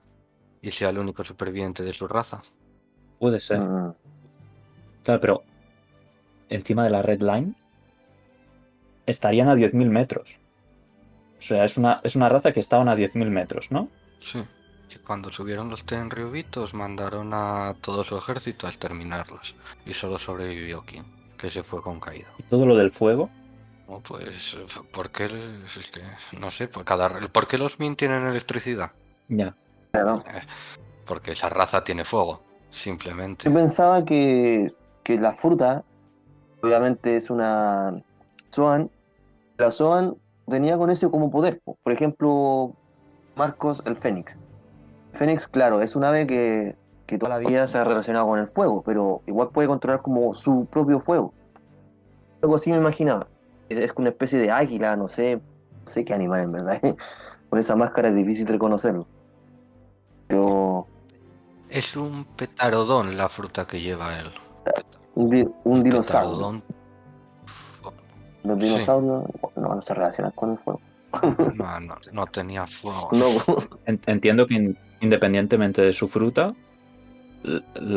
y sea el único superviviente de su raza. Puede ser. Mm. Claro, pero encima de la red line estarían a 10.000 metros. O sea, es una, es una raza que estaban a 10.000 metros, ¿no? Sí. Y cuando subieron los Tenryubitos mandaron a todo su ejército a exterminarlos. Y solo sobrevivió King, que se fue con caída. Y todo lo del fuego. Oh, pues, ¿por qué? Es que, no sé, por, cada, ¿por qué los Min tienen electricidad? Ya. Claro. Eh, Porque esa raza tiene fuego, simplemente. Yo pensaba que, que la fruta, obviamente es una Zoan, la Zoan venía con ese como poder. po. Por ejemplo, Marcos, el Fénix. Fénix, claro, es un ave que, que toda la vida se ha relacionado con el fuego, pero igual puede controlar como su propio fuego. Algo así me imaginaba. Es una especie de águila, no sé, no sé qué animal en verdad. [laughs] con esa máscara es difícil reconocerlo. Pero Es un petarodón la fruta que lleva él. un, di- un dinosaurio. Petarodón. Los Sí. dinosaurios no van a se relacionan con el fuego. [laughs] No, no, no tenía fuego. No, Entiendo que in- independientemente de su fruta,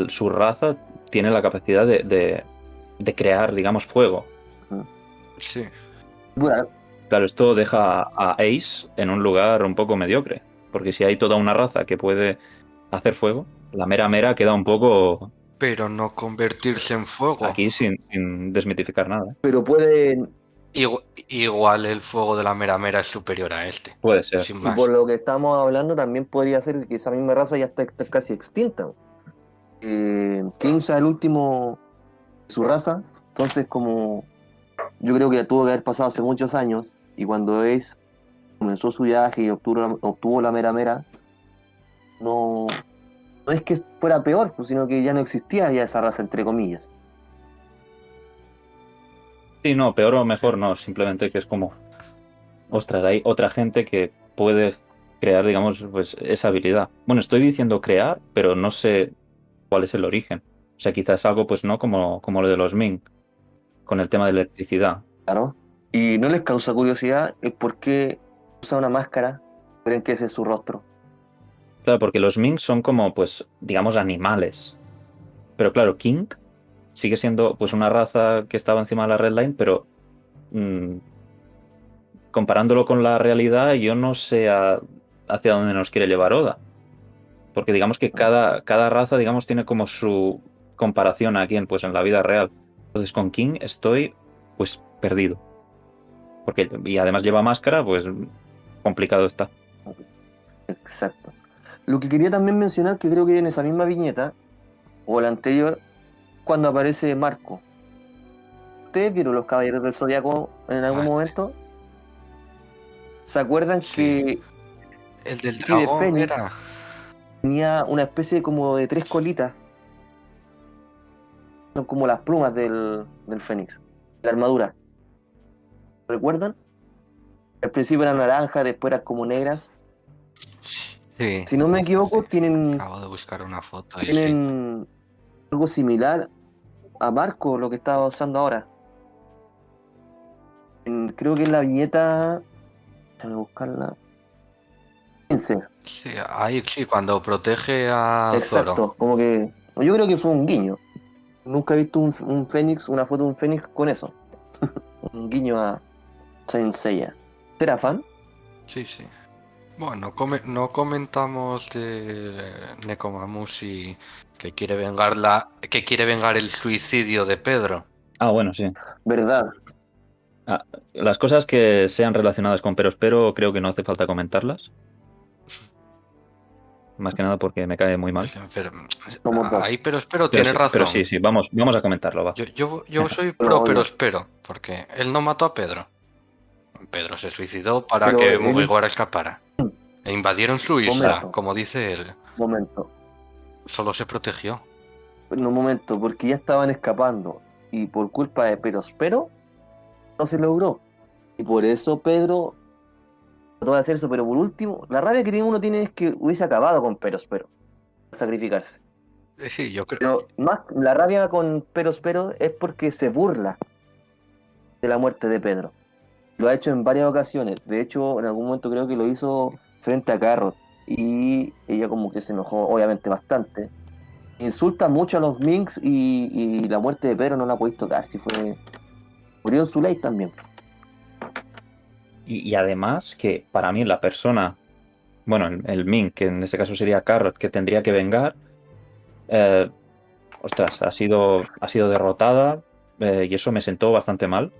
su raza tiene la capacidad de, de- de crear, digamos, fuego. Sí. Bueno, Claro, esto deja a Ace en un lugar un poco mediocre. Porque si hay toda una raza que puede hacer fuego, la mera mera queda un poco Pero no convertirse en fuego. aquí sin, sin desmitificar nada. ¿eh? pero pueden, Igu- Igual el fuego de la mera mera es superior a este. Puede ser. Sin y por lo que estamos hablando, también podría ser que esa misma raza ya está, está casi extinta. Eh, King es el último de su raza, entonces como yo creo que tuvo que haber pasado hace muchos años, y cuando Ace comenzó su viaje y obtuvo obtuvo la mera mera, no, no es que fuera peor, pues, sino que ya no existía ya esa raza, entre comillas. Sí, no, peor o mejor no, simplemente que es como, ostras, hay otra gente que puede crear, digamos, pues esa habilidad. Bueno, estoy diciendo crear, pero no sé cuál es el origen. O sea, quizás algo, pues no como, como lo de los Ming, con el tema de electricidad. Claro. ¿Y no les causa curiosidad el por qué usa una máscara? ¿Creen que ese es su rostro? Claro, porque los Ming son como, pues, digamos, animales. Pero claro, King sigue siendo, pues, una raza que estaba encima de la Red Line, pero mm, comparándolo con la realidad, yo no sé a- hacia dónde nos quiere llevar Oda. Porque digamos que cada, cada raza, digamos, tiene como su comparación aquí en, pues, en la vida real. Entonces con King estoy, pues, perdido. Porque, y además lleva máscara, pues, complicado está. Exacto. Lo que quería también mencionar, que creo que en esa misma viñeta, o la anterior, cuando aparece Marco. ¿Ustedes vieron los Caballeros del Zodiaco en algún Ah, momento? ¿Se acuerdan Sí. que El del de dragón Fénix. era. tenía una especie como de tres colitas Son como las plumas del, del Fénix. La armadura. ¿Recuerdan? Al principio eran naranja, después eran como negras. Sí. Si no me equivoco, tienen, Acabo de buscar una foto. sí. tienen algo similar a Marco, lo que estaba usando ahora. En- creo que en la viñeta. Déjame buscarla. 15. Sí, ahí sí, cuando protege a Exacto, Zoro. como que. Yo creo que fue un guiño. Nunca he visto un, un Fénix, una foto de un Fénix con eso. [laughs] un guiño a Saint Seiya. ¿Será fan? Sí, sí. Bueno, come- no comentamos de Nekomamushi que quiere vengar la, que quiere vengar el suicidio de Pedro. Ah, bueno, sí. ¿Verdad? Las cosas que sean relacionadas con Perospero creo que no hace falta comentarlas. Más que nada porque me cae muy mal. Pero, dos. ahí, pero espero, Pero tiene sí, razón. pero sí, sí, vamos, vamos a comentarlo, va. Yo, yo, yo soy [laughs] Pero pro, pero espero, porque él no mató a Pedro. Pedro se suicidó para Pero que él- Mugiwara escapara. E invadieron su isla, Momento. como dice él. Momento. Solo se protegió. En un momento, porque ya estaban escapando. Y por culpa de Perospero, no se logró. Y por eso Pedro trató de hacer eso. Pero por último, la rabia que tiene uno tiene es que hubiese acabado con Perospero. Sacrificarse. Eh, Sí, yo creo. Pero más la rabia con Perospero es porque se burla de la muerte de Pedro. Lo ha hecho en varias ocasiones. De hecho, en algún momento creo que lo hizo frente a Carrot. Y ella como que se enojó, obviamente, bastante. Insulta mucho a los Minks y, y la muerte de Pedro no la podéis tocar. Si fue... Murió en su ley también. Y, además que para mí la persona, bueno, el, el que en este caso sería Carrot, que tendría que vengar, eh, ostras, ha sido, ha sido derrotada eh, y eso me sentó bastante mal.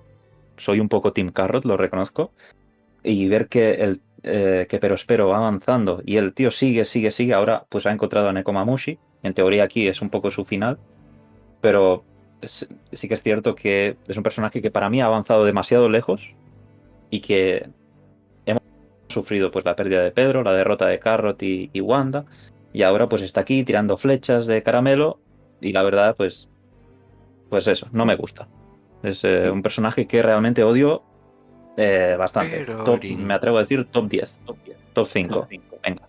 Soy un poco Team Carrot, lo reconozco. Y ver que el eh, que Perospero va avanzando y el tío sigue, sigue, sigue, ahora pues ha encontrado a Nekomamushi. En teoría aquí es un poco su final, pero sí que es cierto que es un personaje que para mí ha avanzado demasiado lejos y que hemos sufrido pues la pérdida de Pedro, la derrota de Carrot y, y Wanda, y ahora pues está aquí tirando flechas de caramelo y la verdad pues pues eso, no me gusta. Es eh, un personaje que realmente odio eh, bastante. Pero, Top- me atrevo a decir top 10, top, 10, top 5. Venga.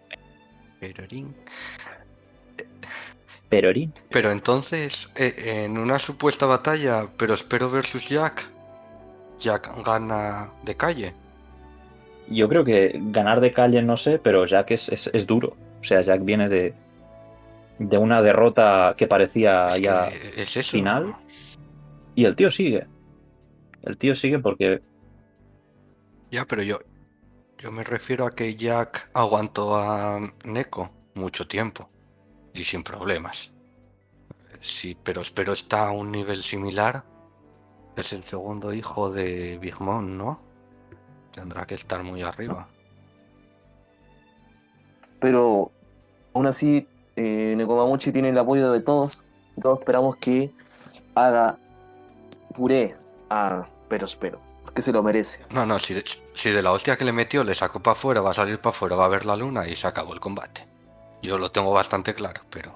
Perorín. Pero entonces, eh, en una supuesta batalla, pero espero versus Jack, Jack gana de calle. yo creo que ganar de calle no sé, pero Jack es, es, es duro. O sea, Jack viene de, de una derrota que parecía Es ya que es eso. final. Y el tío sigue. El tío sigue porque Ya, pero yo, yo me refiero a que Jack aguantó a Neko mucho tiempo y sin problemas. Sí, pero espero está a un nivel similar. Es el segundo hijo de Big Mom, ¿no? Tendrá que estar muy arriba. Pero aún así, eh, Nekomamushi tiene el apoyo de todos. Y todos esperamos que haga puré a Perospero. Porque se lo merece. No, no, si de, si de la hostia que le metió le sacó para afuera, va a salir para afuera, va a ver la luna y se acabó el combate. Yo lo tengo bastante claro, pero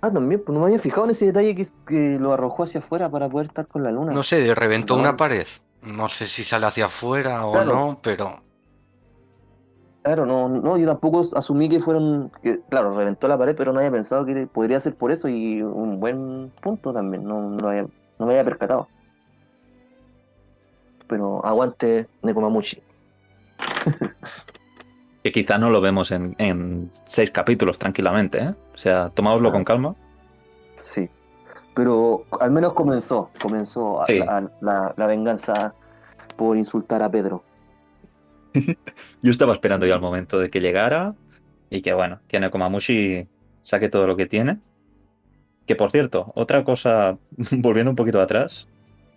Ah, también, pues no me había fijado en ese detalle que, que lo arrojó hacia afuera para poder estar con la luna. no sé, reventó No. una pared. No sé si sale hacia afuera o Claro. no, pero Claro, no, no, yo tampoco asumí que fueron, que, claro, reventó la pared, pero no había pensado que podría ser por eso y un buen punto también, no, no, había- no me había percatado. Pero aguante Nekomamushi. [laughs] que quizá no lo vemos en, en seis capítulos tranquilamente. ¿eh? O sea, tomáoslo con calma. Sí. Pero al menos comenzó, comenzó a- Sí. a- la, la venganza por insultar a Pedro. [laughs] Yo estaba esperando ya el momento de que llegara y que, bueno, que Nekomamushi saque todo lo que tiene. Que por cierto, otra cosa, [laughs] volviendo un poquito atrás,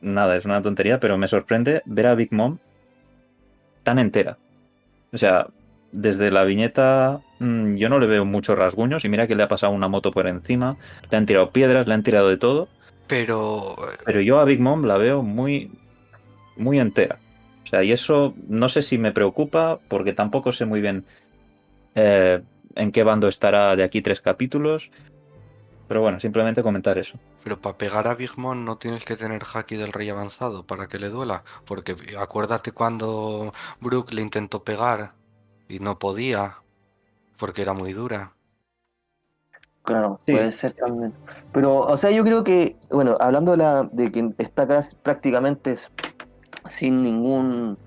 nada, es una tontería, pero me sorprende ver a Big Mom tan entera. O sea, desde la viñeta mm, yo no le veo muchos rasguños y mira que le ha pasado una moto por encima, le han tirado piedras, le han tirado de todo, pero pero yo a Big Mom la veo muy, muy entera. O sea, y eso no sé si me preocupa porque tampoco sé muy bien eh, en qué bando estará de aquí tres capítulos. Pero bueno, simplemente comentar eso. Pero para pegar a Big Mom no tienes que tener haki del rey avanzado para que le duela. Porque acuérdate cuando Brooke le intentó pegar y no podía porque era muy dura. Claro, Sí. puede ser también. Pero, o sea, yo creo que, bueno, hablando de, la, de que está casi- prácticamente sin ningún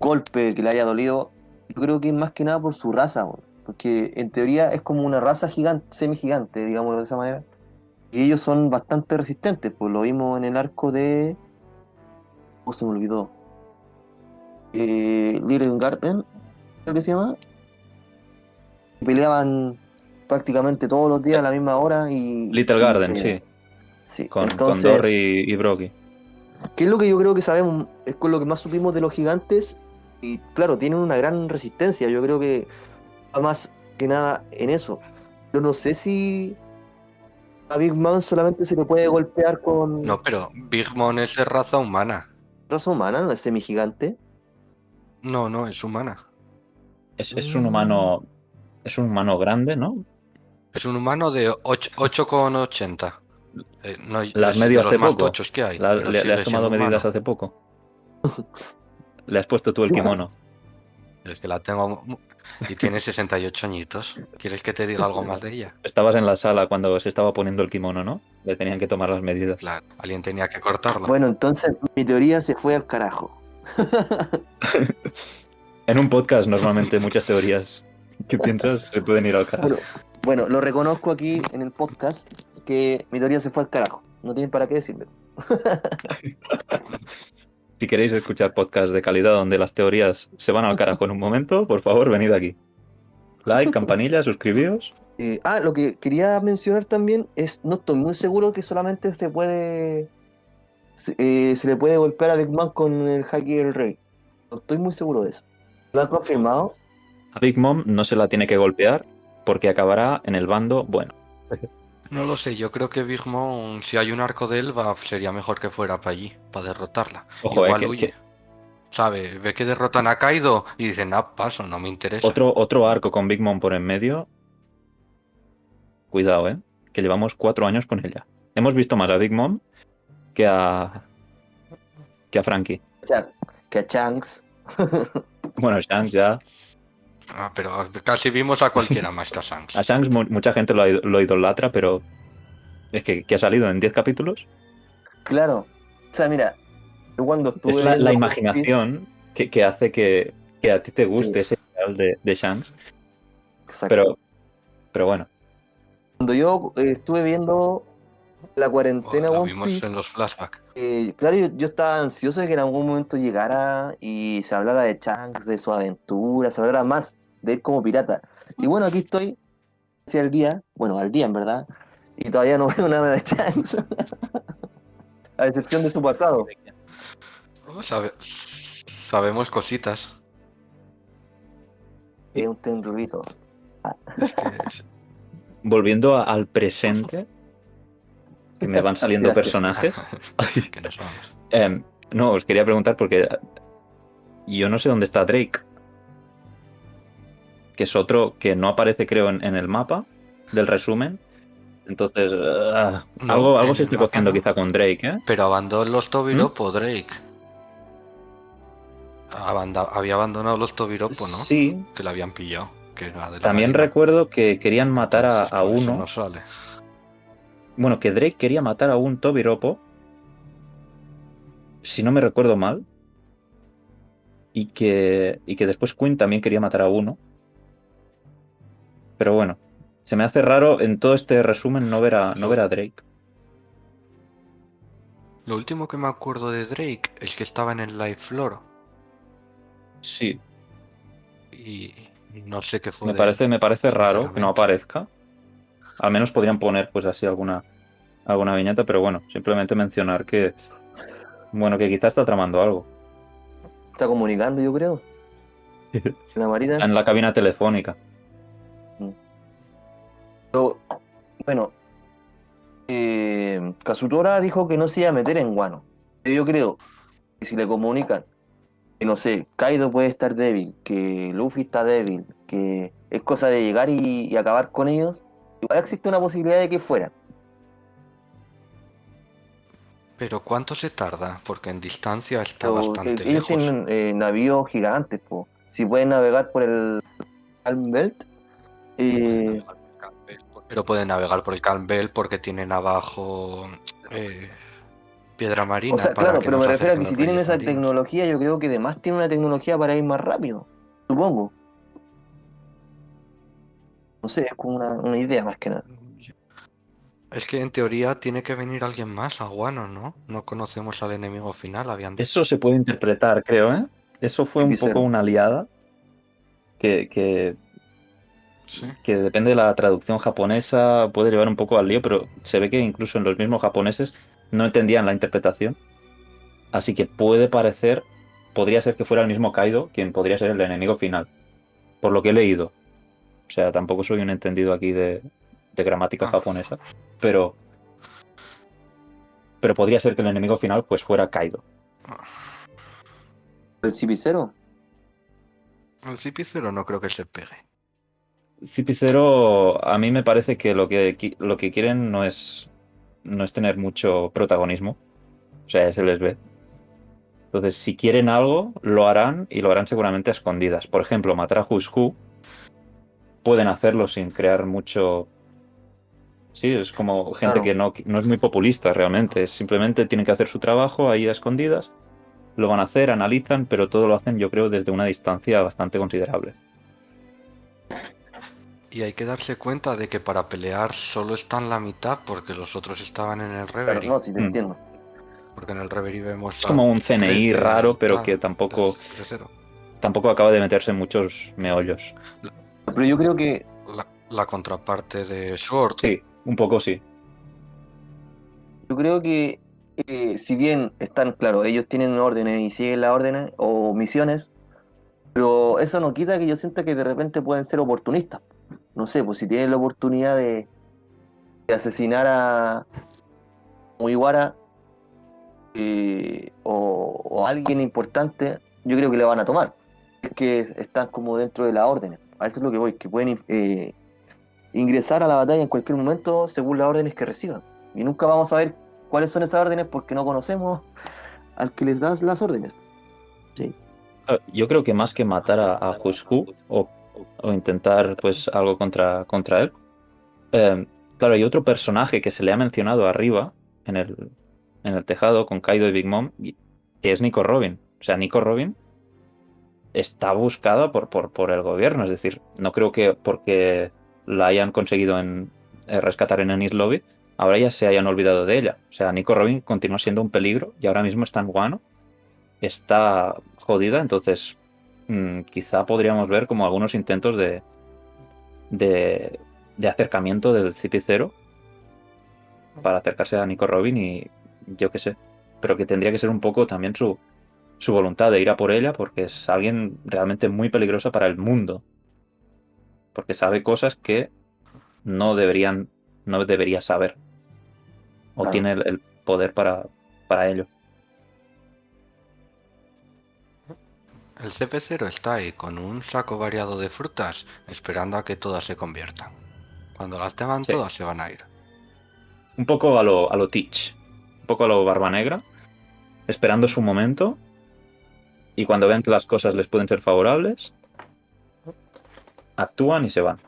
golpe que le haya dolido, yo creo que es más que nada por su raza, porque en teoría es como una raza gigante, semigigante, digámoslo de esa manera. Y ellos son bastante resistentes, pues lo vimos en el arco de... ¿Cómo se me olvidó? Eh, Little Garden, creo que se llama. Peleaban prácticamente todos los días a la misma hora y... Little y Garden, sí. Sí, Con, entonces, con Dory y Brocky. ¿qué es lo que yo creo que sabemos? Es con lo que más supimos de los gigantes. Y claro, tienen una gran resistencia. Yo creo que va más que nada en eso. Yo no sé si a Big Man solamente se le puede golpear con No, pero Big Mom es de raza humana. raza humana, no es semigigante. No, no, es humana. Es, es un humano. Es un humano grande, ¿no? Es un humano de 8 8,80. Eh, no, Las los hace más poco. tochos que hay. La- le, has tomado medidas humano. hace poco. [laughs] Le has puesto tú el kimono. Es que la tengo... Y tiene 68 añitos. ¿Quieres que te diga algo más de ella? Estabas en la sala cuando se estaba poniendo el kimono, ¿no? Le tenían que tomar las medidas. Claro, alguien tenía que cortarla. Bueno, entonces mi teoría se fue al carajo. [laughs] En un podcast, normalmente, muchas teorías que piensas se pueden ir al carajo. Bueno, bueno, lo reconozco aquí en el podcast que mi teoría se fue al carajo. No tienen para qué decirme. [laughs] Si queréis escuchar podcasts de calidad donde las teorías se van al carajo en un momento, por favor, venid aquí. Like, campanilla, suscribíos. Eh, ah, lo que quería mencionar también es, no estoy muy seguro que solamente se puede, se, eh, se le puede golpear a Big Man con el Haki del Rey. No estoy muy seguro de eso. ¿Lo han confirmado? A Big Mom no se la tiene que golpear porque acabará en el bando bueno. [laughs] No lo sé, yo creo que Big Mom, si hay un arco de Elba, sería mejor que fuera para allí, para derrotarla. Ojo, eh, Igual que- huye. que ¿Sabe? Ve que derrotan a Kaido y dicen, ah, paso, no me interesa. otro, otro arco con Big Mom por en medio. Cuidado, eh. Que llevamos cuatro años con ella. Hemos visto más a Big Mom que a. que a Frankie. Que a Shanks. [laughs] Bueno, Shanks ya. Ah, pero casi vimos a cualquiera más que a Shanks. A Shanks mu- mucha gente lo, lo idolatra, pero. Es que, que ha salido en 10 capítulos. Claro. O sea, mira, cuando Es la, imaginación que, que hace que, que a ti te guste Sí. ese ideal de, de Shanks. Exacto. Pero, pero bueno, Cuando yo eh, estuve viendo la cuarentena Oh, la One vimos Piece, en los flashbacks. eh, claro, yo, yo estaba ansioso de que en algún momento llegara y se hablara de Shanks, de su aventura, se hablara más de él como pirata. Y bueno, aquí estoy, hacia el día, bueno, al día en verdad, y todavía no [laughs] veo nada de Shanks. [laughs] A excepción de su pasado. Oh, sabe- sabemos cositas. Es un tendrurito. Es que es- volviendo a- al presente, que me van [laughs] saliendo personajes. [laughs] que nos vamos. Em, no, os quería preguntar porque yo no sé dónde está Drake. Que es otro que no aparece, creo, en, en el mapa del resumen. Entonces, ah, No, algo, algo se está cociendo no. quizá con Drake, ¿eh? Pero abandonó los ¿Mm? Tobiropo, Drake. Abanda- había abandonado los Tobiropo, ¿no? Sí. Que lo habían pillado. Que era de la También marina. recuerdo que querían matar a, Entonces, a uno. no sale. Bueno, que Drake quería matar a un Tobiropo. Si no me recuerdo mal. Y que, y que después Quinn también quería matar a uno. Pero bueno, se me hace raro en todo este resumen no ver a, no ver a Drake. Lo último que me acuerdo de Drake es que estaba en el Live Floor. Sí, Y no sé qué fue. me de parece, me parece raro que no aparezca. Al menos podrían poner pues así alguna, alguna viñeta, pero bueno, simplemente mencionar que. Bueno, que quizá está tramando algo. Está comunicando, yo creo. En [laughs] la marina. En la cabina telefónica. Pero, bueno, eh, Kazutora dijo que no se iba a meter en Guano. Yo creo que si le comunican que, no sé, Kaido puede estar débil, que Luffy está débil, que es cosa de llegar y, y acabar con ellos, Igual existe una posibilidad de que fuera. Pero ¿cuánto se tarda? Porque en distancia está bastante eh, ellos lejos. Tienen eh, navíos gigantes, po. si pueden navegar por el Calm Belt. Eh, pero pueden navegar por el Calm Belt porque tienen abajo piedra marina. O sea, claro, pero me refiero a que si tienen esa tecnología, yo creo que además tienen una tecnología para ir más rápido, supongo. No sé, es como una, una idea más que nada. Es que en teoría tiene que venir alguien más a Guano, ¿no? No conocemos al enemigo final, habían dicho. Eso se puede interpretar, creo, ¿eh? Eso fue un poco una liada que, que, Sí. que depende de la traducción japonesa, puede llevar un poco al lío, pero se ve que incluso en los mismos japoneses no entendían la interpretación. Así que puede parecer, podría ser que fuera el mismo Kaido quien podría ser el enemigo final, por lo que he leído. O sea, tampoco soy un entendido aquí de, de gramática Ah. japonesa, pero, pero podría ser que el enemigo final pues fuera Kaido. El cipicero, El Cipicero no creo que se pegue. Cipicero, a mí me parece que lo que, lo que quieren no es, no es tener mucho protagonismo. O sea, se les ve. Entonces, si quieren algo, lo harán y lo harán seguramente a escondidas. Por ejemplo, matar a Who, pueden hacerlo sin crear mucho. Sí, es como gente Claro. que no, no es muy populista realmente. Es simplemente tienen que hacer su trabajo ahí a escondidas. Lo van a hacer, analizan, pero todo lo hacen, yo creo, desde una distancia bastante considerable. Y hay que darse cuenta de que para pelear solo están la mitad porque los otros estaban en el Reverie. no, si te Mm. entiendo. Porque en el Reverie vemos. Es como un CNI raro, pero que tampoco, tampoco acaba de meterse en muchos meollos. Pero yo creo que La, la contraparte de Sword. Sí, un poco sí. Yo creo que eh, si bien están, claro, ellos tienen órdenes y siguen las órdenes o misiones, pero eso no quita que yo sienta que de repente pueden ser oportunistas. No sé, pues si tienen la oportunidad de, de asesinar a Mugiwara eh, o, o a alguien importante, yo creo que le van a tomar. Es que están como dentro de las órdenes. A eso es lo que voy, que pueden eh, ingresar a la batalla en cualquier momento según las órdenes que reciban. Y nunca vamos a ver cuáles son esas órdenes porque no conocemos al que les das las órdenes. Ah, Yo creo que más que matar a, a Who o, intentar pues algo contra, contra él. eh, claro, hay otro personaje que se le ha mencionado arriba en el, en el tejado con Kaido y Big Mom, que es Nico Robin. O sea, Nico Robin está buscada por, por, por el gobierno. Es decir, no creo que porque la hayan conseguido en, eh, rescatar en Ennis Lobby, ahora ya se hayan olvidado de ella. O sea, Nico Robin continúa siendo un peligro y ahora mismo está en Guano. Está jodida, entonces mm, quizá podríamos ver como algunos intentos de, de, de acercamiento del Cipicero para acercarse a Nico Robin y yo qué sé. Pero que tendría que ser un poco también su, su voluntad de ir a por ella porque es alguien realmente muy peligrosa para el mundo. Porque sabe cosas que no deberían, no debería saber. O Claro. tiene el, el poder para, para ello. El CP0 está ahí con un saco variado de frutas esperando a que todas se conviertan. Cuando las tengan Sí. todas se van a ir. Un poco a lo, a lo Teach. Un poco a lo Barba Negra. Esperando su momento. Y cuando ven que las cosas les pueden ser favorables, actúan y se van.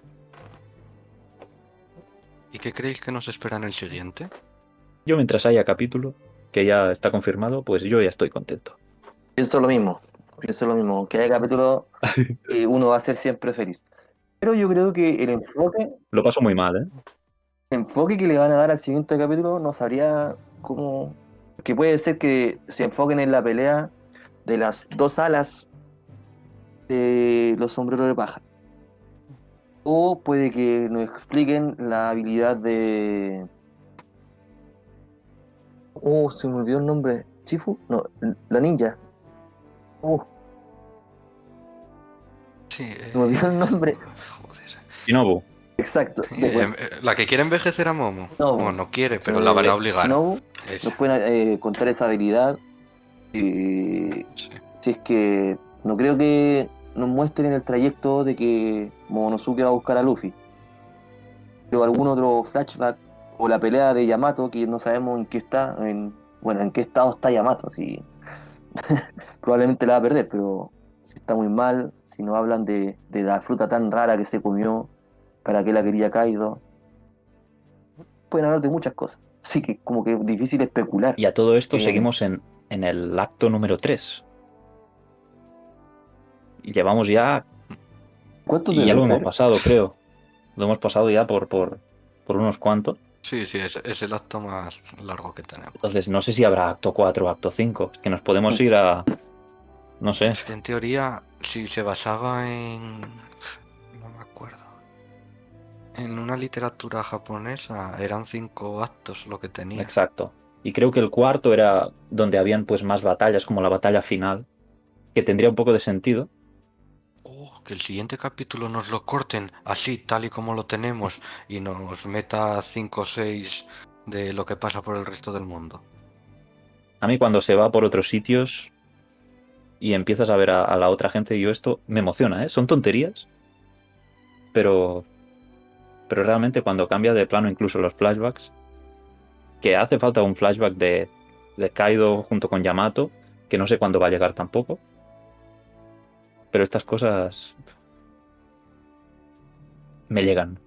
¿Y qué creéis que nos espera en el siguiente? Yo mientras haya capítulo, que ya está confirmado, pues yo ya estoy contento. Pienso lo mismo, pienso lo mismo. Que haya capítulo, [laughs] eh, uno va a ser siempre feliz. Pero yo creo que el enfoque, Lo paso muy mal, ¿eh? el enfoque que le van a dar al siguiente capítulo no sabría cómo. Que puede ser que se enfoquen en la pelea de las dos alas de los sombreros de paja. O puede que nos expliquen la habilidad de. Oh, se me olvidó el nombre. ¿Chifu? No, la ninja. Oh, Sí, eh, se me olvidó el nombre. Joder. Shinobu, Exacto. Eh, eh, la que quiere envejecer a Momo. No, No, no quiere, pero Shinobu- la van a obligar. Shinobu nos pueden eh, contar esa habilidad. Y sí. si es que no creo que nos muestren en el trayecto de que Momonosuke va a buscar a Luffy. Pero algún otro flashback o la pelea de Yamato que no sabemos en qué está, en bueno, en qué estado está Yamato, si [laughs] probablemente la va a perder, pero si está muy mal, si no hablan de, de la fruta tan rara que se comió, para qué la quería Kaido. Pueden hablar de muchas cosas. Así que como que es difícil especular. Y a todo esto Eh. seguimos en, en el acto número 3. Y llevamos ya. ¿Cuánto Y ya lo hemos pasado, creo. Lo hemos pasado ya por, por, por unos cuantos. Sí, sí, es, es el acto más largo que tenemos. Entonces no sé si habrá acto 4 o acto 5. Es que nos podemos ir a. No sé. Es que en teoría, si se basaba en... No me acuerdo. En una literatura japonesa eran cinco actos lo que tenía. Exacto. Y creo que el cuarto era donde habían pues más batallas, como la batalla final. Que tendría un poco de sentido. Oh, que el siguiente capítulo nos lo corten así, tal y como lo tenemos, y nos meta 5 o 6 de lo que pasa por el resto del mundo. A mí cuando se va por otros sitios y empiezas a ver a, a la otra gente, yo esto me emociona, ¿eh? Son tonterías, pero, pero realmente cuando cambia de plano incluso los flashbacks, que hace falta un flashback de, de Kaido junto con Yamato, que no sé cuándo va a llegar tampoco, pero estas cosas me llegan.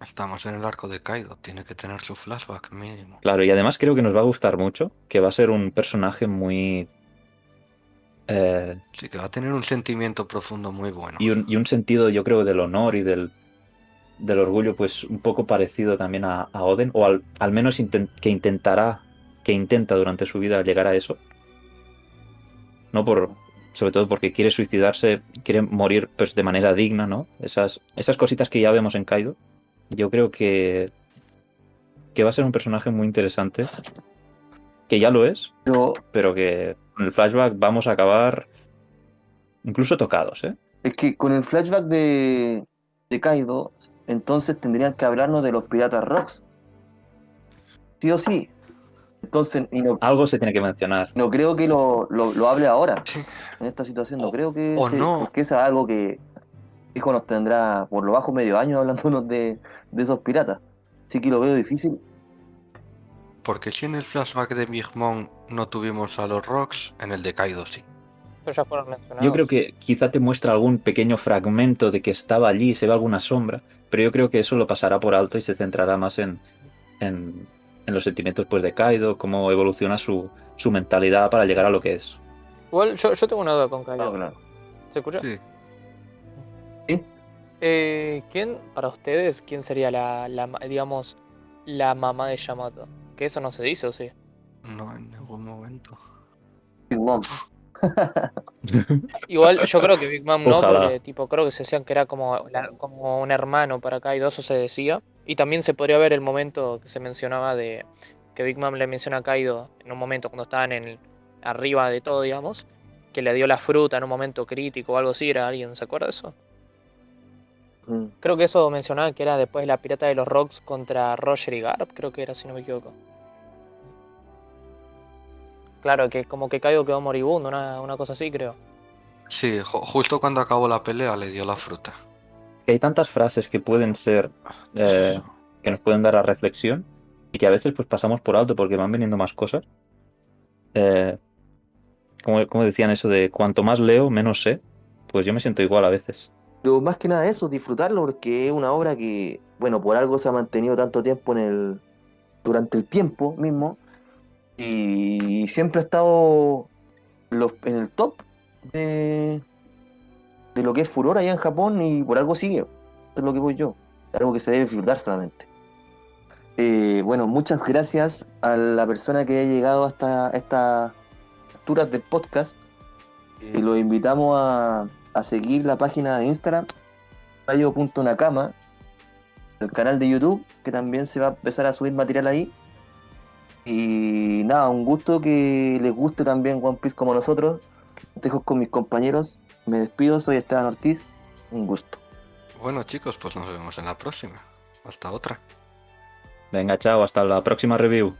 Estamos en el arco de Kaido, tiene que tener su flashback mínimo. Claro, y además creo que nos va a gustar mucho, que va a ser un personaje muy... eh, Sí, que va a tener un sentimiento profundo muy bueno. y, un, y un sentido, yo creo, del honor y del, del orgullo, pues un poco parecido también a, a Oden, o al, al menos que intentará, que intenta durante su vida llegar a eso. No por, sobre todo porque quiere suicidarse, quiere morir pues de manera digna, ¿no? Esas, esas cositas que ya vemos en Kaido. Yo creo que, que va a ser un personaje muy interesante, que ya lo es, Pero pero que con el flashback vamos a acabar incluso tocados, ¿eh? es que con el flashback de, de Kaido, entonces tendrían que hablarnos de los piratas Rocks. Sí o sí. Entonces, y no, Algo se tiene que mencionar. no creo que lo, lo, lo hable ahora, Sí. en esta situación. No O- creo que. o se- no. Porque eso es algo que hijo nos tendrá por lo bajo medio año hablándonos de, de esos piratas. Así que lo veo difícil. Porque si en el flashback de Big Mom no tuvimos a los Rocks, en el de Kaido sí. Pero ya fueron mencionados. Yo creo que quizá te muestra algún pequeño fragmento de que estaba allí, se ve alguna sombra, pero yo creo que eso lo pasará por alto y se centrará más en, en, en los sentimientos pues, de Kaido, cómo evoluciona su, su mentalidad para llegar a lo que es. Igual, yo, yo tengo una duda con Kaido. Claro. ¿Se escucha? Sí. Eh, ¿Quién, para ustedes, quién sería la, la digamos, la mamá de Yamato? Que eso no se dice, ¿o sí? No, en ningún momento. Mom. [laughs] Igual yo creo que Big Mom no, Ojalá. porque tipo creo que se decían que era como, la- como un hermano para Kaido, eso se decía. Y también se podría ver el momento que se mencionaba de que Big Mom le menciona a Kaido en un momento cuando estaban en el- arriba de todo, digamos, que le dio la fruta en un momento crítico o algo así, ¿era alguien? ¿Se acuerda de eso? Mm. Creo que eso mencionaba que era después la pirata de los rocks contra Roger y Garp, creo que era, si no me equivoco. Claro, que como que Kaido quedó moribundo, una, una cosa así, creo. Sí, ju- justo cuando acabó la pelea le dio la fruta. Que hay tantas frases que pueden ser, eh, que nos pueden dar a reflexión y que a veces pues pasamos por alto porque van viniendo más cosas. Eh, como, como decían eso de cuanto más leo, menos sé, pues yo me siento igual a veces. Pero más que nada eso, disfrutarlo, porque es una obra que, bueno, por algo se ha mantenido tanto tiempo en el. durante el tiempo mismo. Y siempre ha estado en el top de, de lo que es furor allá en Japón y por algo sigue. Es lo que voy yo. Algo que se debe disfrutar solamente. Eh, bueno, muchas gracias a la persona que haya llegado hasta estas alturas del podcast. Eh, los invitamos a, a seguir la página de Instagram, rayo.nakama, el canal de YouTube, que también se va a empezar a subir material ahí. Y nada, un gusto que les guste también One Piece como nosotros. Dejo con mis compañeros. Me despido, soy Esteban Ortiz. Un gusto. Bueno chicos, pues nos vemos en la próxima. Hasta otra. Venga, chao, hasta la próxima review.